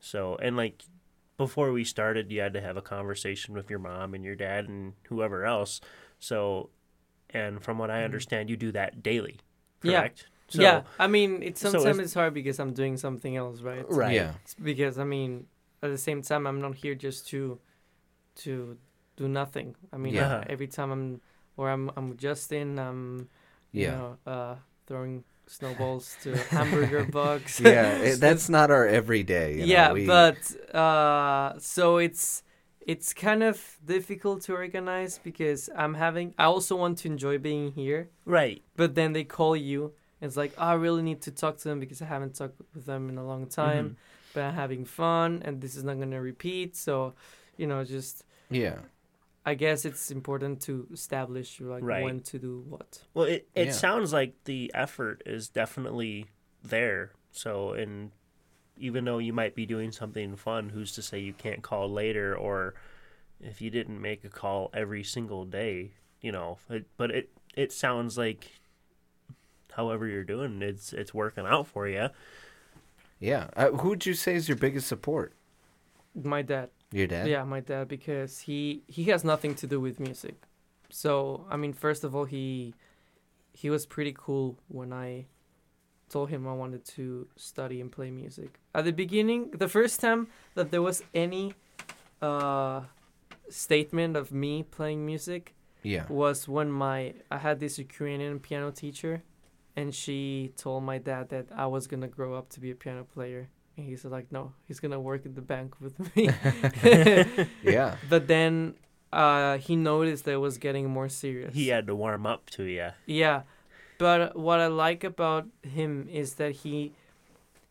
so and like before we started you had to have a conversation with your mom and your dad and whoever else so and from what i Mhm. understand you do that daily Yeah. correct so, yeah, I mean, it's so sometimes if- it's hard because I'm doing something else, right? right Yeah. It's because I mean, at the same time, I'm not here just to to do nothing. I mean, Yeah. uh, every time I'm or I'm I'm with Justin, I'm you Yeah. know uh, throwing snowballs to hamburger bugs. Yeah, it, that's not our everyday. You know, yeah, we- but uh, so it's it's kind of difficult to organize because I'm having. I also want to enjoy being here, right but then they call you. And it's like "Oh, I really need to talk to them because I haven't talked with them in a long time. Mhm. But I'm having fun, and this is not gonna repeat. So, you know, just yeah, I guess it's important to establish like Right. when to do what. Well, it, it Yeah. sounds like the effort is definitely there. So, and even though you might be doing something fun, who's to say you can't call later or if you didn't make a call every single day, you know, it, but it, it sounds like however you're doing, it's, it's working out for you. yeah. Uh, who would you say is your biggest support? My dad. Your dad. Yeah, my dad because he he has nothing to do with music. So I mean, first of all, he he was pretty cool when I told him I wanted to study and play music. At the beginning, the first time that there was any uh, statement of me playing music Yeah. was when my I had this Ukrainian piano teacher, and she told my dad that I was gonna grow up to be a piano player. And he's like, no, he's gonna work in the bank with me. Yeah. but then uh, he noticed that it was getting more serious. He had to warm up to you. Yeah, but what I like about him is that he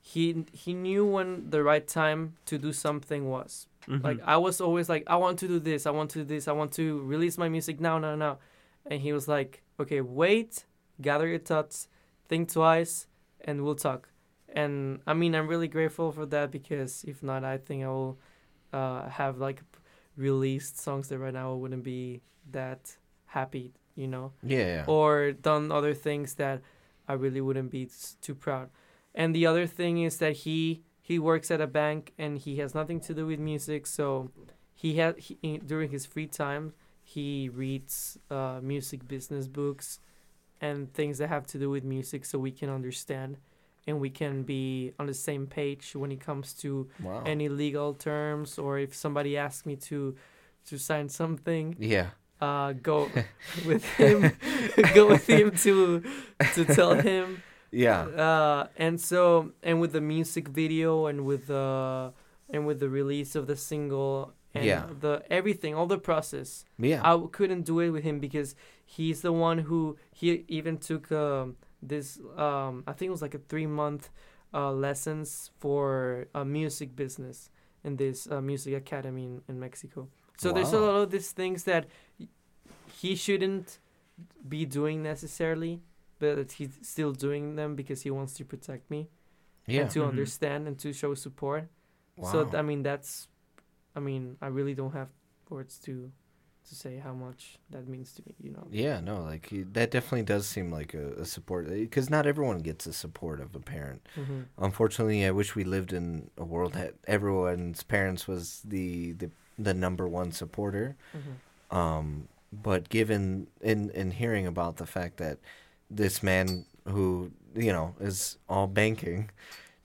he he knew when the right time to do something was. Mhm. Like I was always like, I want to do this, I want to do this, I want to release my music now, now, now, and he was like, okay, wait, gather your thoughts, think twice, and we'll talk. And I mean, I'm really grateful for that because if not, I think I will uh, have like released songs that right now I wouldn't be that happy, you know Yeah. yeah. or done other things that I really wouldn't be too proud. And the other thing is that he he works at a bank and he has nothing to do with music, so he had he, during his free time he reads uh, music business books and things that have to do with music, so we can understand and we can be on the same page when it comes to Wow. any legal terms or if somebody asks me to to sign something yeah. uh, go with him, go with him to to tell him. Yeah. Uh, and so and with the music video and with the and with the release of the single and Yeah. the everything, all the process. Yeah. i couldn't do it with him because he's the one who he even took um, this. Um, I think it was like a three month uh, lessons for a music business in this uh, music academy in, in Mexico. So there's a lot of these things that he shouldn't be doing necessarily, but he's still doing them because he wants to protect me yeah. and to Mhm. understand and to show support. wow. So I mean that's, I mean I really don't have words to, to say how much that means to me. You know. Yeah, no, like that definitely does seem like a, a support because not everyone gets the support of a parent. hmm Unfortunately, I wish we lived in a world that everyone's parents was the the, the number one supporter. hmm Um, but given in in hearing about the fact that this man who you know is all banking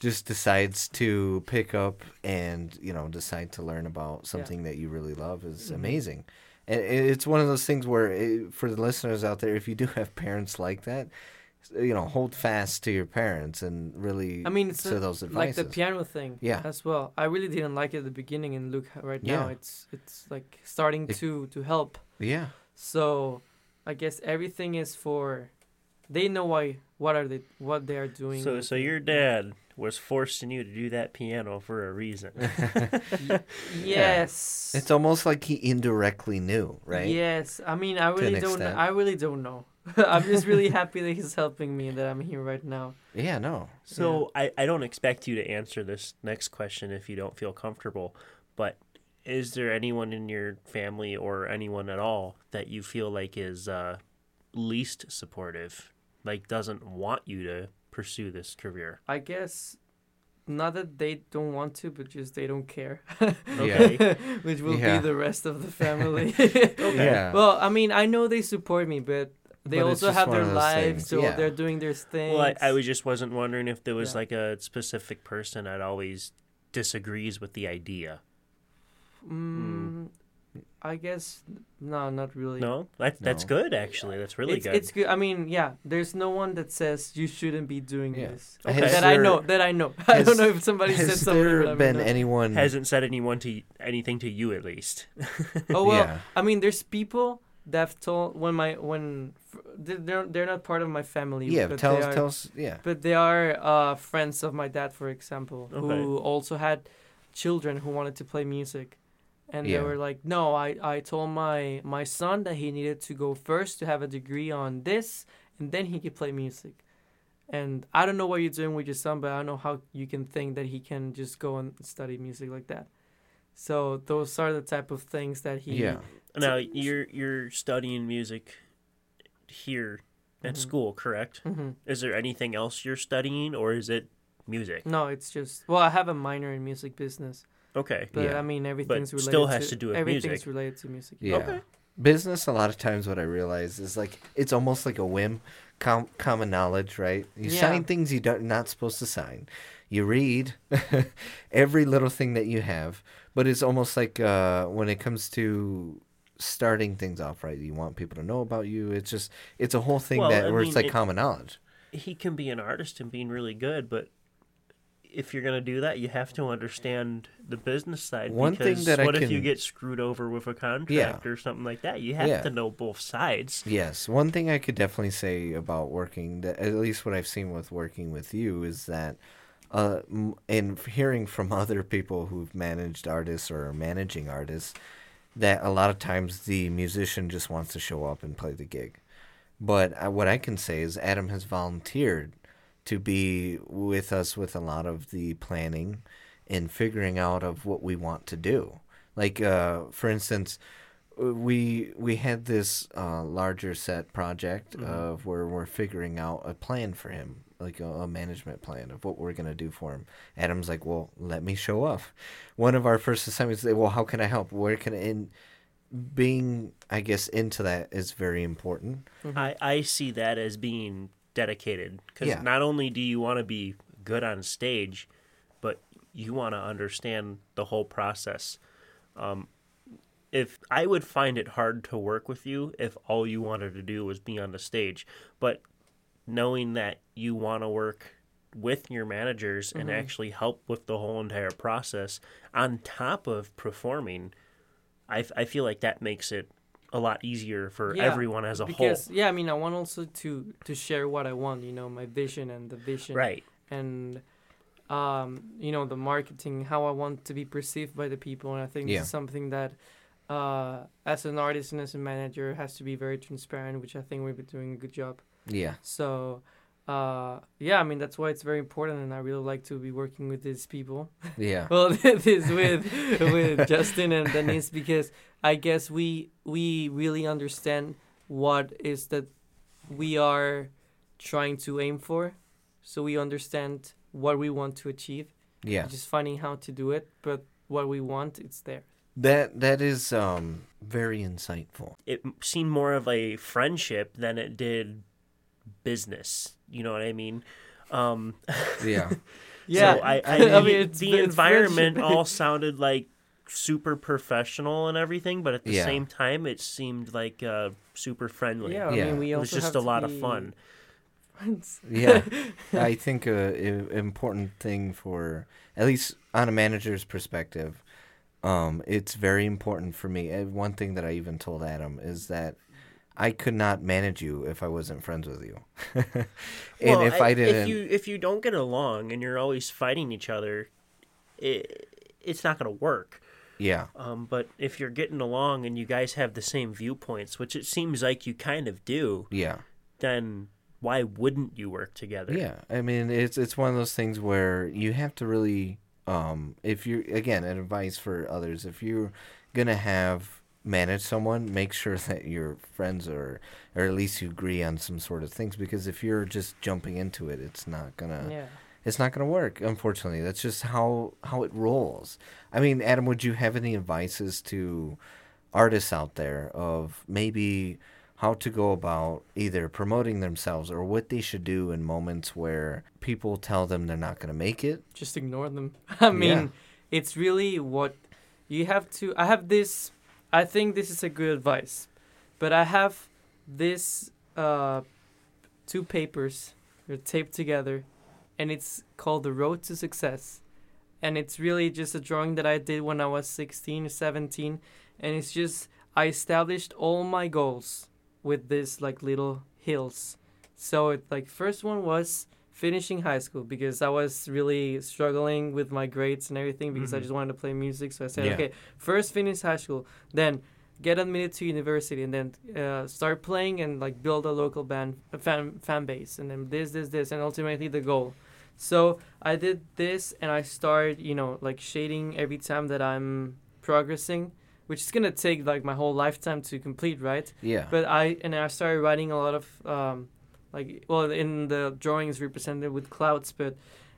just decides to pick up and you know decide to learn about something that you really love is Mhm. amazing and it's one of those things where it, for the listeners out there if you do have parents like that eh, you know hold fast to your parents and really I mean, it's to a- those like the piano thing. Yeah. As well, I really didn't like it at the beginning, and look h- right now, Yeah. it's it's like starting It- to to help. yeah So, I guess everything is for. They know why. What are they? What they are doing. So, so your dad was forcing you to do that piano for a reason. Yes. it's almost like he indirectly knew right Yes, I mean, I really don't. extent. I really don't know. I'm just really happy that he's helping me and that I'm here right now. yeah no So I, I don't expect you to answer this next question if you don't feel comfortable, but is there anyone in your family or anyone at all that you feel like is uh, least supportive, like doesn't want you to pursue this career? I guess not that they don't want to, but just they don't care. Okay. Which will Yeah. be the rest of the family. yeah Well, I mean, I know they support me, but they But also have their lives, things, so yeah. they're doing their thing. Well, I, I was just wasn't wondering if there was Yeah. like a specific person that always disagrees with the idea. Mm, I guess no, not really. No, that, that's No. good actually. That's really it's, good. It's good. I mean, yeah. There's no one that says you shouldn't be doing Yeah. this. Okay. Has That I there- know. That I know. I don't know if somebody said Has something. there but I been know. anyone? Hasn't said anyone to anything to you at least. Oh well. Yeah. I mean, there's people that have told when my when f- they're they're not part of my family. Yeah, but tell they us, are, tell us. Yeah, But they are uh, friends of my dad, for example, Okay. who also had children who wanted to play music. And Yeah. they were like, no, I, I told my, my son that he needed to go first to have a degree on this, and then he could play music. And I don't know what you're doing with your son, but I don't know how you can think that he can just go and study music like that. So those are the type of things that he. yeah, Now you're you're studying music here at Mhm. school, correct? hmm Is there anything else you're studying, or is it music? No, it's just well, I have a minor in music business, Okay. but Yeah. I mean everything's related. still has to, to do with everything's music. related to music. yeah. Okay. Business. A lot of times, what I realize is like it's almost like a whim, com- common knowledge, right? You Yeah. sign things you don't not supposed to sign. You read every little thing that you have, but it's almost like uh, when it comes to starting things off, right? You want people to know about you. It's just it's a whole thing Well, that I where mean, it's like it- common knowledge. he can be an artist and being really good, but if you're gonna do that, you have to understand the business side. One thing that I what if you get screwed over with a contract Yeah. or something like that? You have Yeah. to know both sides. Yes, one thing I could definitely say about working, that at least what I've seen with working with you, is that, uh, and hearing from other people who've managed artists or are managing artists, that a lot of times the musician just wants to show up and play the gig. But uh, what I can say is Adam has volunteered to be with us with a lot of the planning and figuring out of what we want to do. Like, uh, for instance, we we had this uh, larger set project of where we're figuring out a plan for him, like a, a management plan of what we're gonna do for him. Adam's like, "Well, let me show off. One of our first assignments, well, how can I help? Where can I? And being, I guess, into that is very important. I, I see that as being dedicated because Yeah. not only do you want to be good on stage, but you want to understand the whole process. Um, if I would find it hard to work with you if all you wanted to do was be on the stage, but knowing that you want to work with your managers and actually help with the whole entire process on top of performing, I, f- I feel like that makes it a lot easier for Yeah, everyone as a because whole. yeah, I mean, I want also to to share what I want. You know, my vision and the vision. Right. and um, you know the marketing how i want to be perceived by the people and i think Yeah. this is something that uh, as an artist and as a manager has to be very transparent which i think we've been doing a good job Yeah, so uh, yeah i mean that's why it's very important and i really like to be working with these people. Yeah, well this with with justin and denise because i guess we we really understand what is that we are trying to aim for. So we understand what we want to achieve. Yeah. just finding how to do it but what we want it's there. That that is um very insightful. it seemed more of a friendship than it did business. You know what I mean? Um, Yeah, yeah So I, I, I mean, mean, it's- the it's environment friendship. all sounded like super professional and everything, but at the Yeah. same time, it seemed like uh, super friendly. yeah, I Yeah. mean we it also was just a to lot of fun. friends. yeah. I think an a important thing for at least on a manager's perspective, um, it's very important for me. And one thing that I even told Adam is that I could not manage you if I wasn't friends with you, and Well, if I, didn't, if you if you don't get along and you're always fighting each other, it, it's not going to work. yeah, Um, but if you're getting along and you guys have the same viewpoints, which it seems like you kind of do, yeah. then why wouldn't you work together? Yeah, I mean it's it's one of those things where you have to really um if you again advice for others if you're gonna have manage someone make sure that your friends are or at least you agree on some sort of things because if you're just jumping into it it's not gonna yeah it's not gonna work unfortunately that's just how how it rolls i mean adam would you have any advices to artists out there of maybe how to go about either promoting themselves or what they should do in moments where people tell them they're not to make it just ignore them. I mean, Yeah. it's really what you have to. I have this. I think this is a good advice, but I have this uh, two papers. They're taped together, and it's called "The Road to Success," and it's really just a drawing that I did when I was 16 or 17, and it's just I established all my goals with this like little hills. So it like first one was finishing high school because I was really struggling with my grades and everything because I Mhm. just wanted to play music. So I said, Yeah. okay, first finish high school, then get admitted to university, and then uh, start playing and like build a local band a fan fan base, and then this, this, this, and ultimately the goal. So I did this, and I started, you know, like shading every time that I'm progressing, which is gonna take like my whole lifetime to complete, right? yeah But I and I started writing a lot of um, like well in the drawings represented with clouds, but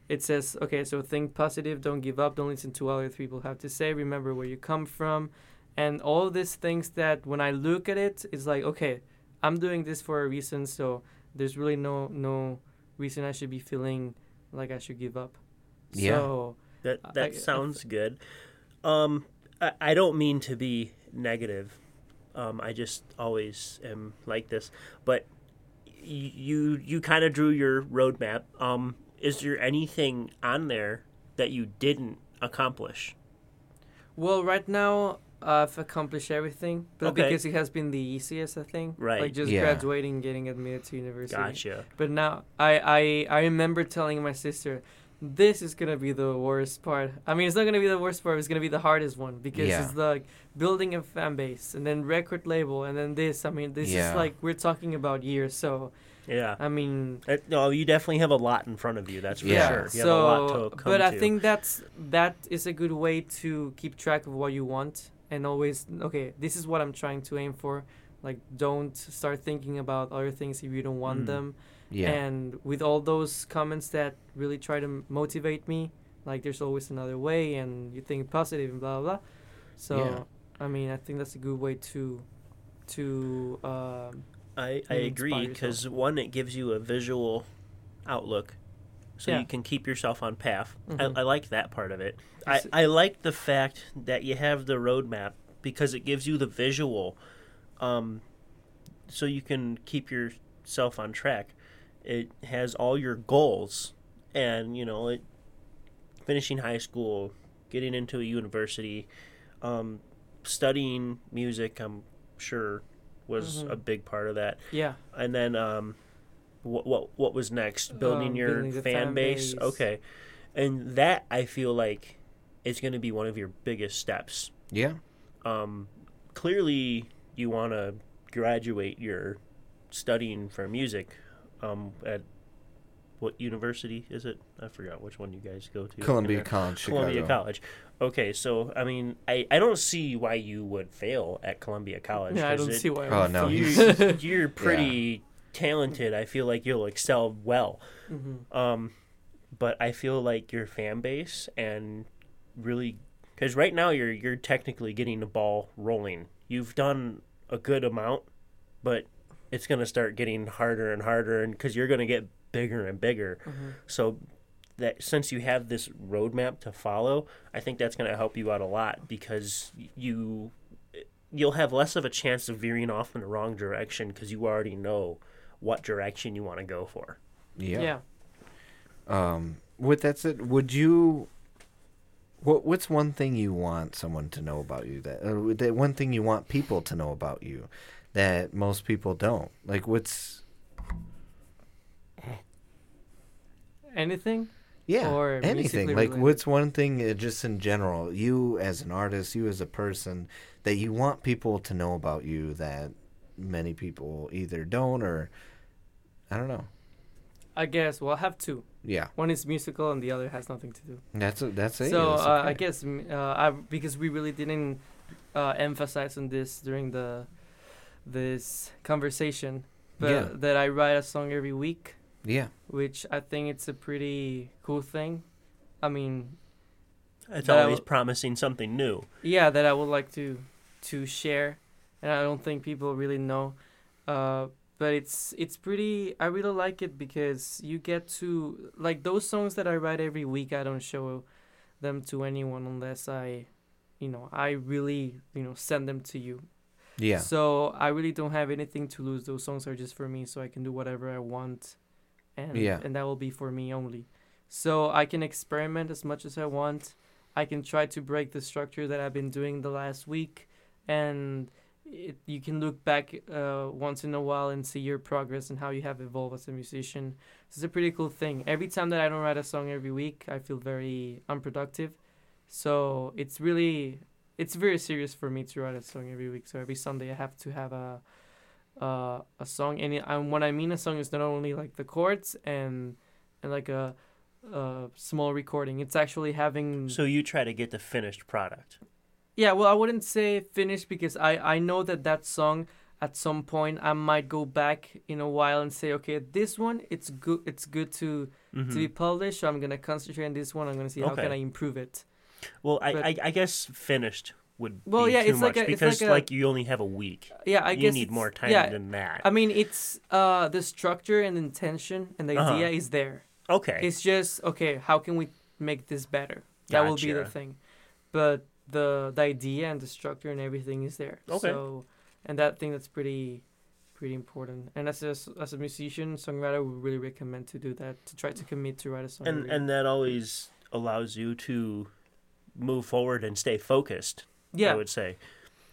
it says okay, so think positive, don't give up, don't listen to what other people have to say, remember where you come from, and all these things that when I look at it, it's like okay, I'm doing this for a reason, so there's really no no reason I should be feeling like I should give up. Yeah. So That I- that I- sounds good. Um, I, I don't mean to be negative. Um, I just always am like this. But you you kind of drew your roadmap. Um, is there anything on there that you didn't accomplish? Well, right now I've accomplished everything, but Okay. because it has been the easiest, I think. Right. Like just Yeah. graduating, getting admitted to university. Gotcha. But now I, I I remember telling my sister, this is gonna be the worst part. I mean, it's not gonna be the worst part. It's gonna be the hardest one because Yeah. it's like building a fan base and then record label and then this. I mean, this Yeah. is like we're talking about years. So Yeah. I mean, Uh, no, you definitely have a lot in front of you. That's for Yeah. sure. You so have a lot to come but I to. think that's that is a good way to keep track of what you want and always okay. This is what I'm trying to aim for. Like, don't start thinking about other things if you don't want Mm. them. Yeah. And with all those comments that really try to motivate me, like there's always another way, and you think positive and blah blah. blah. So, Yeah. I mean, I think that's a good way to, to um, I, I agree because one, it gives you a visual outlook, so Yeah. you can keep yourself on path. Mhm. I, I like that part of it. I, I like the fact that you have the roadmap because it gives you the visual, um, so you can keep yourself on track. It has all your goals, and you know, it, finishing high school, getting into a university, um, studying music. I'm sure was Mhm. a big part of that yeah, and then um what what what was next building Um, your building fan, fan base. base. okay and that i feel like is going to be one of your biggest steps yeah. um clearly you want to graduate your studying for music um at what university is it i forgot which one you guys go to Columbia Yeah. College, Chicago. Columbia College. Okay, so I mean, I, I don't see why you would fail at Columbia College. yeah. I 'cause don't it- see why. Oh, no, fail. you, you're pretty talented. I feel like you'll excel well. Mhm. Um, but I feel like your fan base and really because right now you're you're technically getting the ball rolling. You've done a good amount, but it's gonna start getting harder and harder, and because you're gonna get bigger and bigger. Mhm. So that since you have this roadmap to follow, I think that's going to help you out a lot because you you'll have less of a chance of veering off in the wrong direction because you already know what direction you want to go for. Yeah. yeah. Um, with that said, would you? What What's one thing you want someone to know about you? That uh, that one thing you want people to know about you that most people don't. Like, what's Anything? yeah, Or anything. Like, related. what's one thing uh, just in general? You as an artist, you as a person, that you want people to know about you that many people either don't or I don't know. I guess. Well, I have two. Yeah, One is musical, and the other has nothing to do. that's a, that's it. so That's uh, I guess uh, I because we really didn't uh, emphasize on this during the this conversation, but Yeah. that I write a song every week, yeah, which I think it's a pretty cool thing. I mean, It's I always will- promising something new. yeah, that I would like to to share, and I don't think people really know. Uh, but it's it's pretty. I really like it because you get to like those songs that I write every week. I don't show them to anyone unless I, you know, I really you know send them to you. Yeah, So I really don't have anything to lose. Those songs are just for me, so I can do whatever I want, and Yeah. and that will be for me only. So I can experiment as much as I want. I can try to break the structure that I've been doing the last week, and it, you can look back uh, once in a while and see your progress and how you have evolved as a musician. This is a pretty cool thing. Every time that I don't write a song every week, I feel very unproductive. So it's really it's very serious for me to write a song every week. So every Sunday I have to have a uh, a song, and, and when I mean a song, is not only like the chords and and like a, a small recording. It's actually having So you try to get the finished product. yeah. Well, I wouldn't say finished because I I know that that song at some point I might go back in a while and say okay this one it's good it's good to Mhm. to be published so I'm gonna concentrate on this one I'm gonna see how can I improve it. Well, I, but- I I guess finished would Well, be yeah, too it's much like a- it's because like a- you only have a week. Yeah, I you guess need more time yeah, than that. I mean, it's uh the structure and intention and the Uh-huh. idea is there. okay. It's just okay. How can we make this better? That will be the thing. But the the idea and the structure and everything is there. Okay. So, and that thing that's pretty pretty important. And as a as a musician songwriter, we really recommend to do that to try to commit to write a song. and and that always allows you to move forward and stay focused. Yeah, I would say.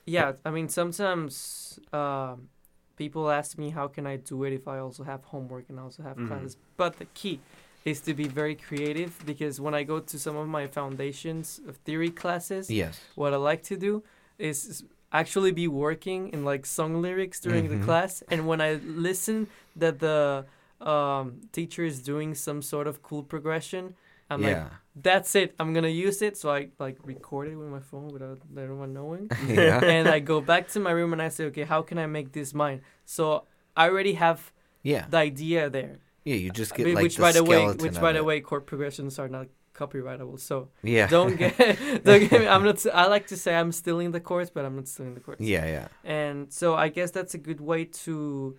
yeah. I mean, sometimes um, people ask me how can I do it if I also have homework and also have Mhm. classes. But the key is to be very creative because when I go to some of my foundations of theory classes, Yes. what I like to do is actually be working in like song lyrics during Mhm. the class, and when I listen that the um, teacher is doing some sort of cool progression, I'm like, yeah. That's it. I'm gonna use it. So I like record it with my phone without everyone knowing, yeah. and I go back to my room and I say, okay, how can I make this mine? So I already have Yeah. the idea there, Yeah. You just get like which the by the way, which by the way, chord progressions are not copyrightable. So Yeah. don't get don't get me. I'm not. I like to say I'm stealing the chords, but I'm not stealing the chords. Yeah. Yeah. And so I guess that's a good way to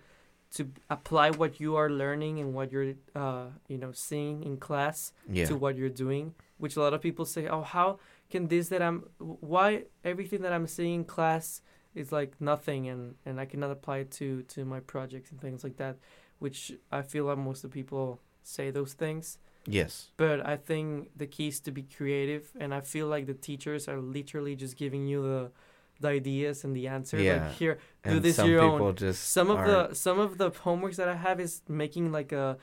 to apply what you are learning and what you're uh you know seeing in class Yeah. to what you're doing. Which a lot of people say, oh, how can this that I'm why everything that I'm seeing in class is like nothing and and I cannot apply it to to my projects and things like that. Which I feel like most of the people say those things Yes. but I think the key is to be creative, and I feel like the teachers are literally just giving you the the ideas and the answers. Yeah. Like here, do And this your own. just Some of aren't- the some of the homeworks that I have is making like a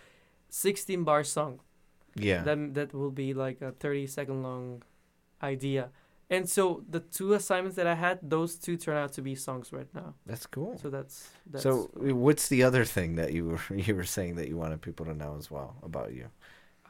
sixteen bar song. yeah. That that will be like a thirty second long idea. And so the two assignments that I had, those two turn out to be songs right now. That's cool. So that's that's So, what's the other thing that you were you were saying that you wanted people to know as well about you?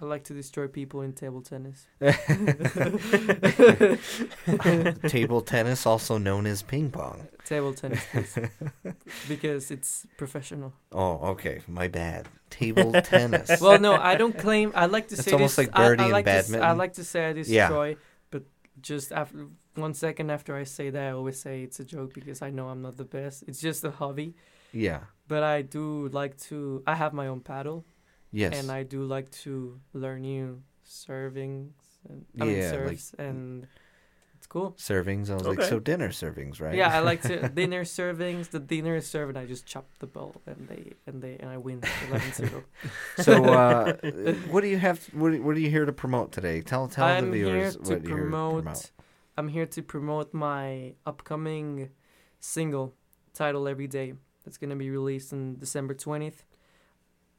I like to destroy people in table tennis. Table tennis, also known as ping pong. Table tennis, please. because it's professional. Oh, okay, my bad. Table tennis. well, no, I don't claim. I like to It's say almost this. like I- birdie I, in like to s- I like to say I Yeah. destroy, but just after one second after I say that, I always say it's a joke because I know I'm not the best. It's just a hobby, yeah. but I do like to. I have my own paddle, Yes. and I do like to learn new servings and I mean Yeah, like- serves, and it's cool. servings. I was like, so dinner servings, right? Yeah, I like to dinner servings. The dinner is served, and I just chop the ball, and they and they and I win 11-0. so, uh, what do you have? What, what are you here to promote today? Tell tell I'm the viewers here to what you're here to promote. promote. I'm here to promote my upcoming single titled "Every Day." That's gonna be released on December twentieth.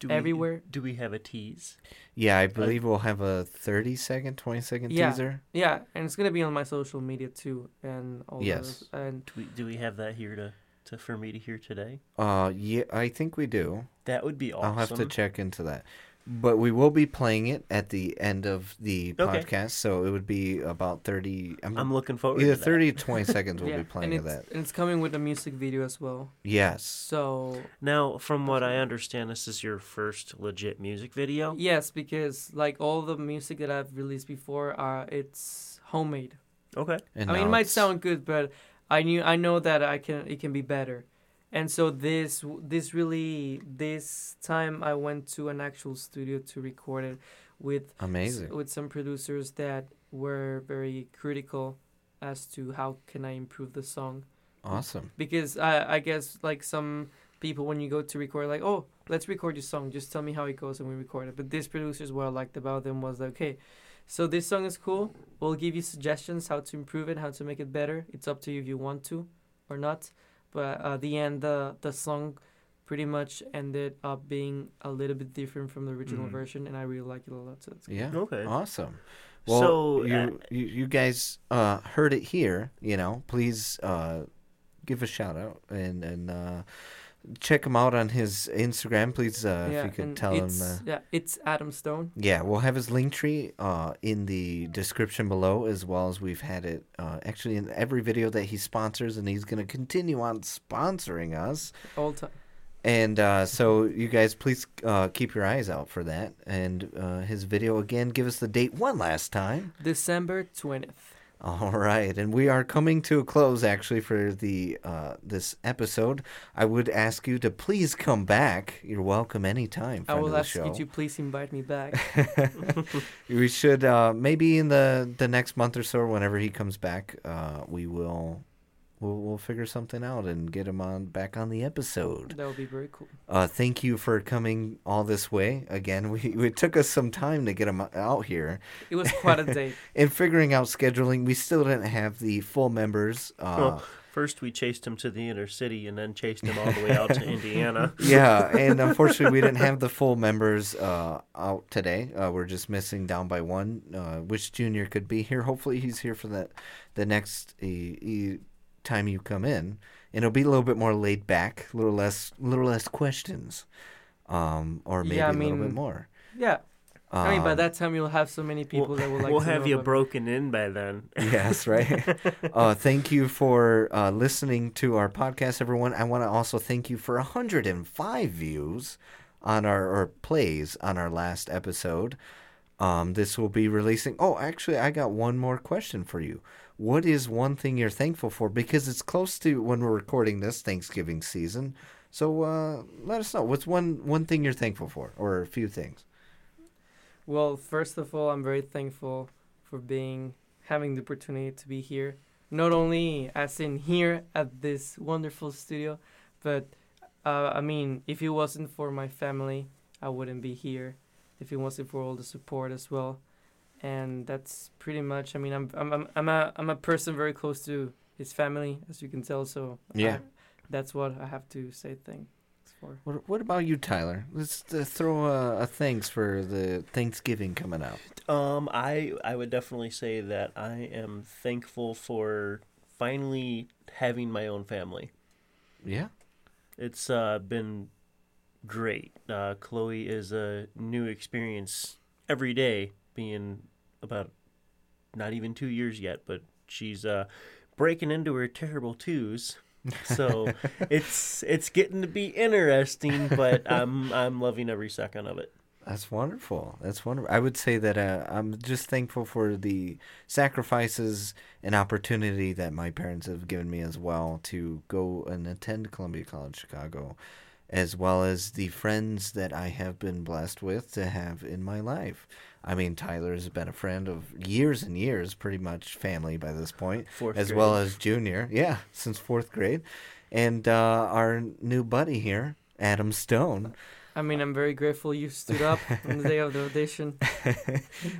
Do we, Everywhere. Do we have a tease? Yeah, I believe we'll have a 30 second, 20 second Yeah. teaser. Yeah, and it's gonna be on my social media too, and all Yes. those. And Do we, do we have that here to, to for me to hear today? Uh, yeah, I think we do. That would be awesome. I'll have to check into that. But we will be playing it at the end of the Okay. podcast, so it would be about 30. I'm, I'm looking forward either to that. 30 to 20 seconds we'll yeah, be playing and that. and it's coming with a music video as well. Yes. So Now, from what I understand, this is your first legit music video. yes, because like all the music that I've released before, are it's homemade. Okay. And I mean, it might sound good, but I knew I know that I can it can be better, and so this this really this time I went to an actual studio to record it with s- amazing. with some producers that were very critical as to how can I improve the song. Awesome. because I I guess like some people when you go to record like oh let's record your song. Just tell me how it goes and we record it. But these producers what I liked about them was like okay so this song is cool. We'll give you suggestions how to improve it how to make it better. It's up to you if you want to or not but at the end the the song pretty much ended up being a little bit different from the original Mhm. version and I really like it a lot so it's good. Yeah. Okay. Awesome. Well, So, you, uh, you you guys uh, heard it here. You know, please uh, give a shout out and and uh, check him out on his Instagram. Please, uh, if you could tell him. Uh, yeah it's Adam Stone yeah, we'll have his link tree uh, in the description below, as well as we've had it uh, actually in every video that he sponsors, and he's going to continue on sponsoring us. all time And uh, so, you guys, please uh, keep your eyes out for that. And uh, his video again. Give us the date one last time. December 20th All right, and we are coming to a close actually for the uh, this episode. I would ask you to please come back. You're welcome anytime. I will ask show. you to please invite me back we should uh, maybe in the the next month or so, whenever he comes back, uh, we will we'll we'll figure something out and get him on back on the episode. That would be very cool. Uh, thank you for coming all this way. Again, we it took us some time to get him out here. It was quite a day. In figuring out scheduling, we still didn't have the full members. Uh, Well, first we chased him to the inner city, and then chased him all the way out to Indiana. yeah, and unfortunately, we didn't have the full members uh, out today. Uh, we're just missing down by one. Uh, which junior could be here? Hopefully, he's here for that the next e, e, time you come in, and it'll be a little bit more laid back, a little less, little less questions, um, or maybe Yeah, I a little bit more. Yeah. I mean, by Um, that time you'll have so many people we'll, that will like. we'll to have know you about- broken in by then. yes, right. uh, thank you for uh, listening to our podcast, everyone. I want to also thank you for 105 views on our or plays on our last episode. Um, this will be releasing. Oh, actually, I got one more question for you. What is one thing you're thankful for? Because it's close to when we're recording this Thanksgiving season. So uh, let us know. What's one one thing you're thankful for, or a few things? Well, first of all, I'm very thankful for being having the opportunity to be here. Not only as in here at this wonderful studio, but uh, I mean, if it wasn't for my family, I wouldn't be here. If it wasn't for all the support as well, and that's pretty much. I mean, I'm I'm I'm, I'm a I'm a person very close to his family, as you can tell. So Yeah. I- that's what I have to say. Thanks for. What, what about you, Tyler? Let's uh, throw a, a thanks for the Thanksgiving coming up. Um, I I would definitely say that I am thankful for finally having my own family. Yeah. It's uh, been great. Uh, Chloe is a new experience every day, being about not even two years yet, but she's uh, breaking into her terrible twos. So it's it's getting to be interesting, but I'm I'm loving every second of it. That's wonderful. That's wonderful. I would say that uh, I'm just thankful for the sacrifices and opportunity that my parents have given me as well to go and attend Columbia College Chicago, as well as the friends that I have been blessed with to have in my life. I mean, Tyler has been a friend of years and years, pretty much family by this point, Fourth as grade. well as junior. Yeah, since fourth grade. And uh, our new buddy here, Adam Stone. I mean, I'm very grateful you stood up on the day of the audition.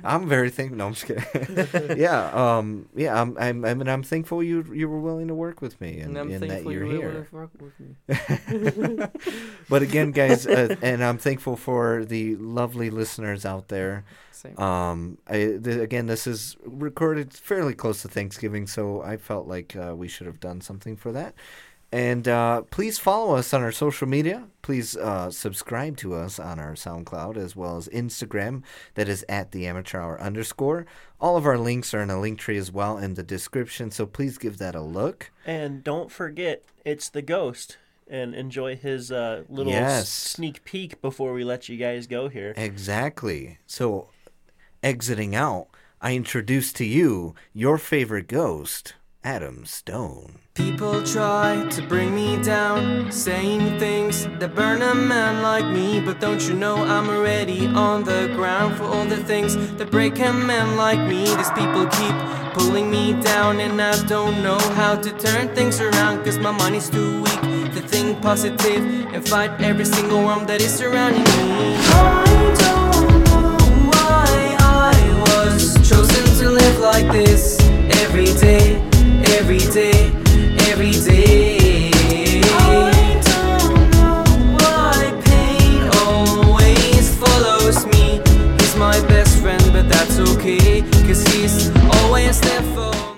I'm very thankful. No, I'm just kidding. yeah, um, yeah. I'm, I'm, I mean, I'm thankful you you were willing to work with me and, And I'm and that you're here. willing to work with me. But again, guys, uh, and I'm thankful for the lovely listeners out there. Same. Um, I, th- again, this is recorded fairly close to Thanksgiving, so I felt like uh, we should have done something for that. And uh, please follow us on our social media. Please uh, subscribe to us on our SoundCloud as well as Instagram. That is at the amateur hour underscore. All of our links are in a link tree as well in the description, so please give that a look. And don't forget, it's the ghost. And enjoy his uh, little Yes. sneak peek before we let you guys go here. Exactly. So, exiting out, I introduce to you your favorite ghost, Adam Stone. People try to bring me down, saying things that burn a man like me. But don't you know I'm already on the ground for all the things that break a man like me? These people keep pulling me down, and I don't know how to turn things around. Cause my mind is too weak to think positive and fight every single worm that is surrounding me. I don't know why I was chosen to live like this every day, every day, every day. I don't know why pain always follows me. He's my best friend, but that's okay, cause he's always there for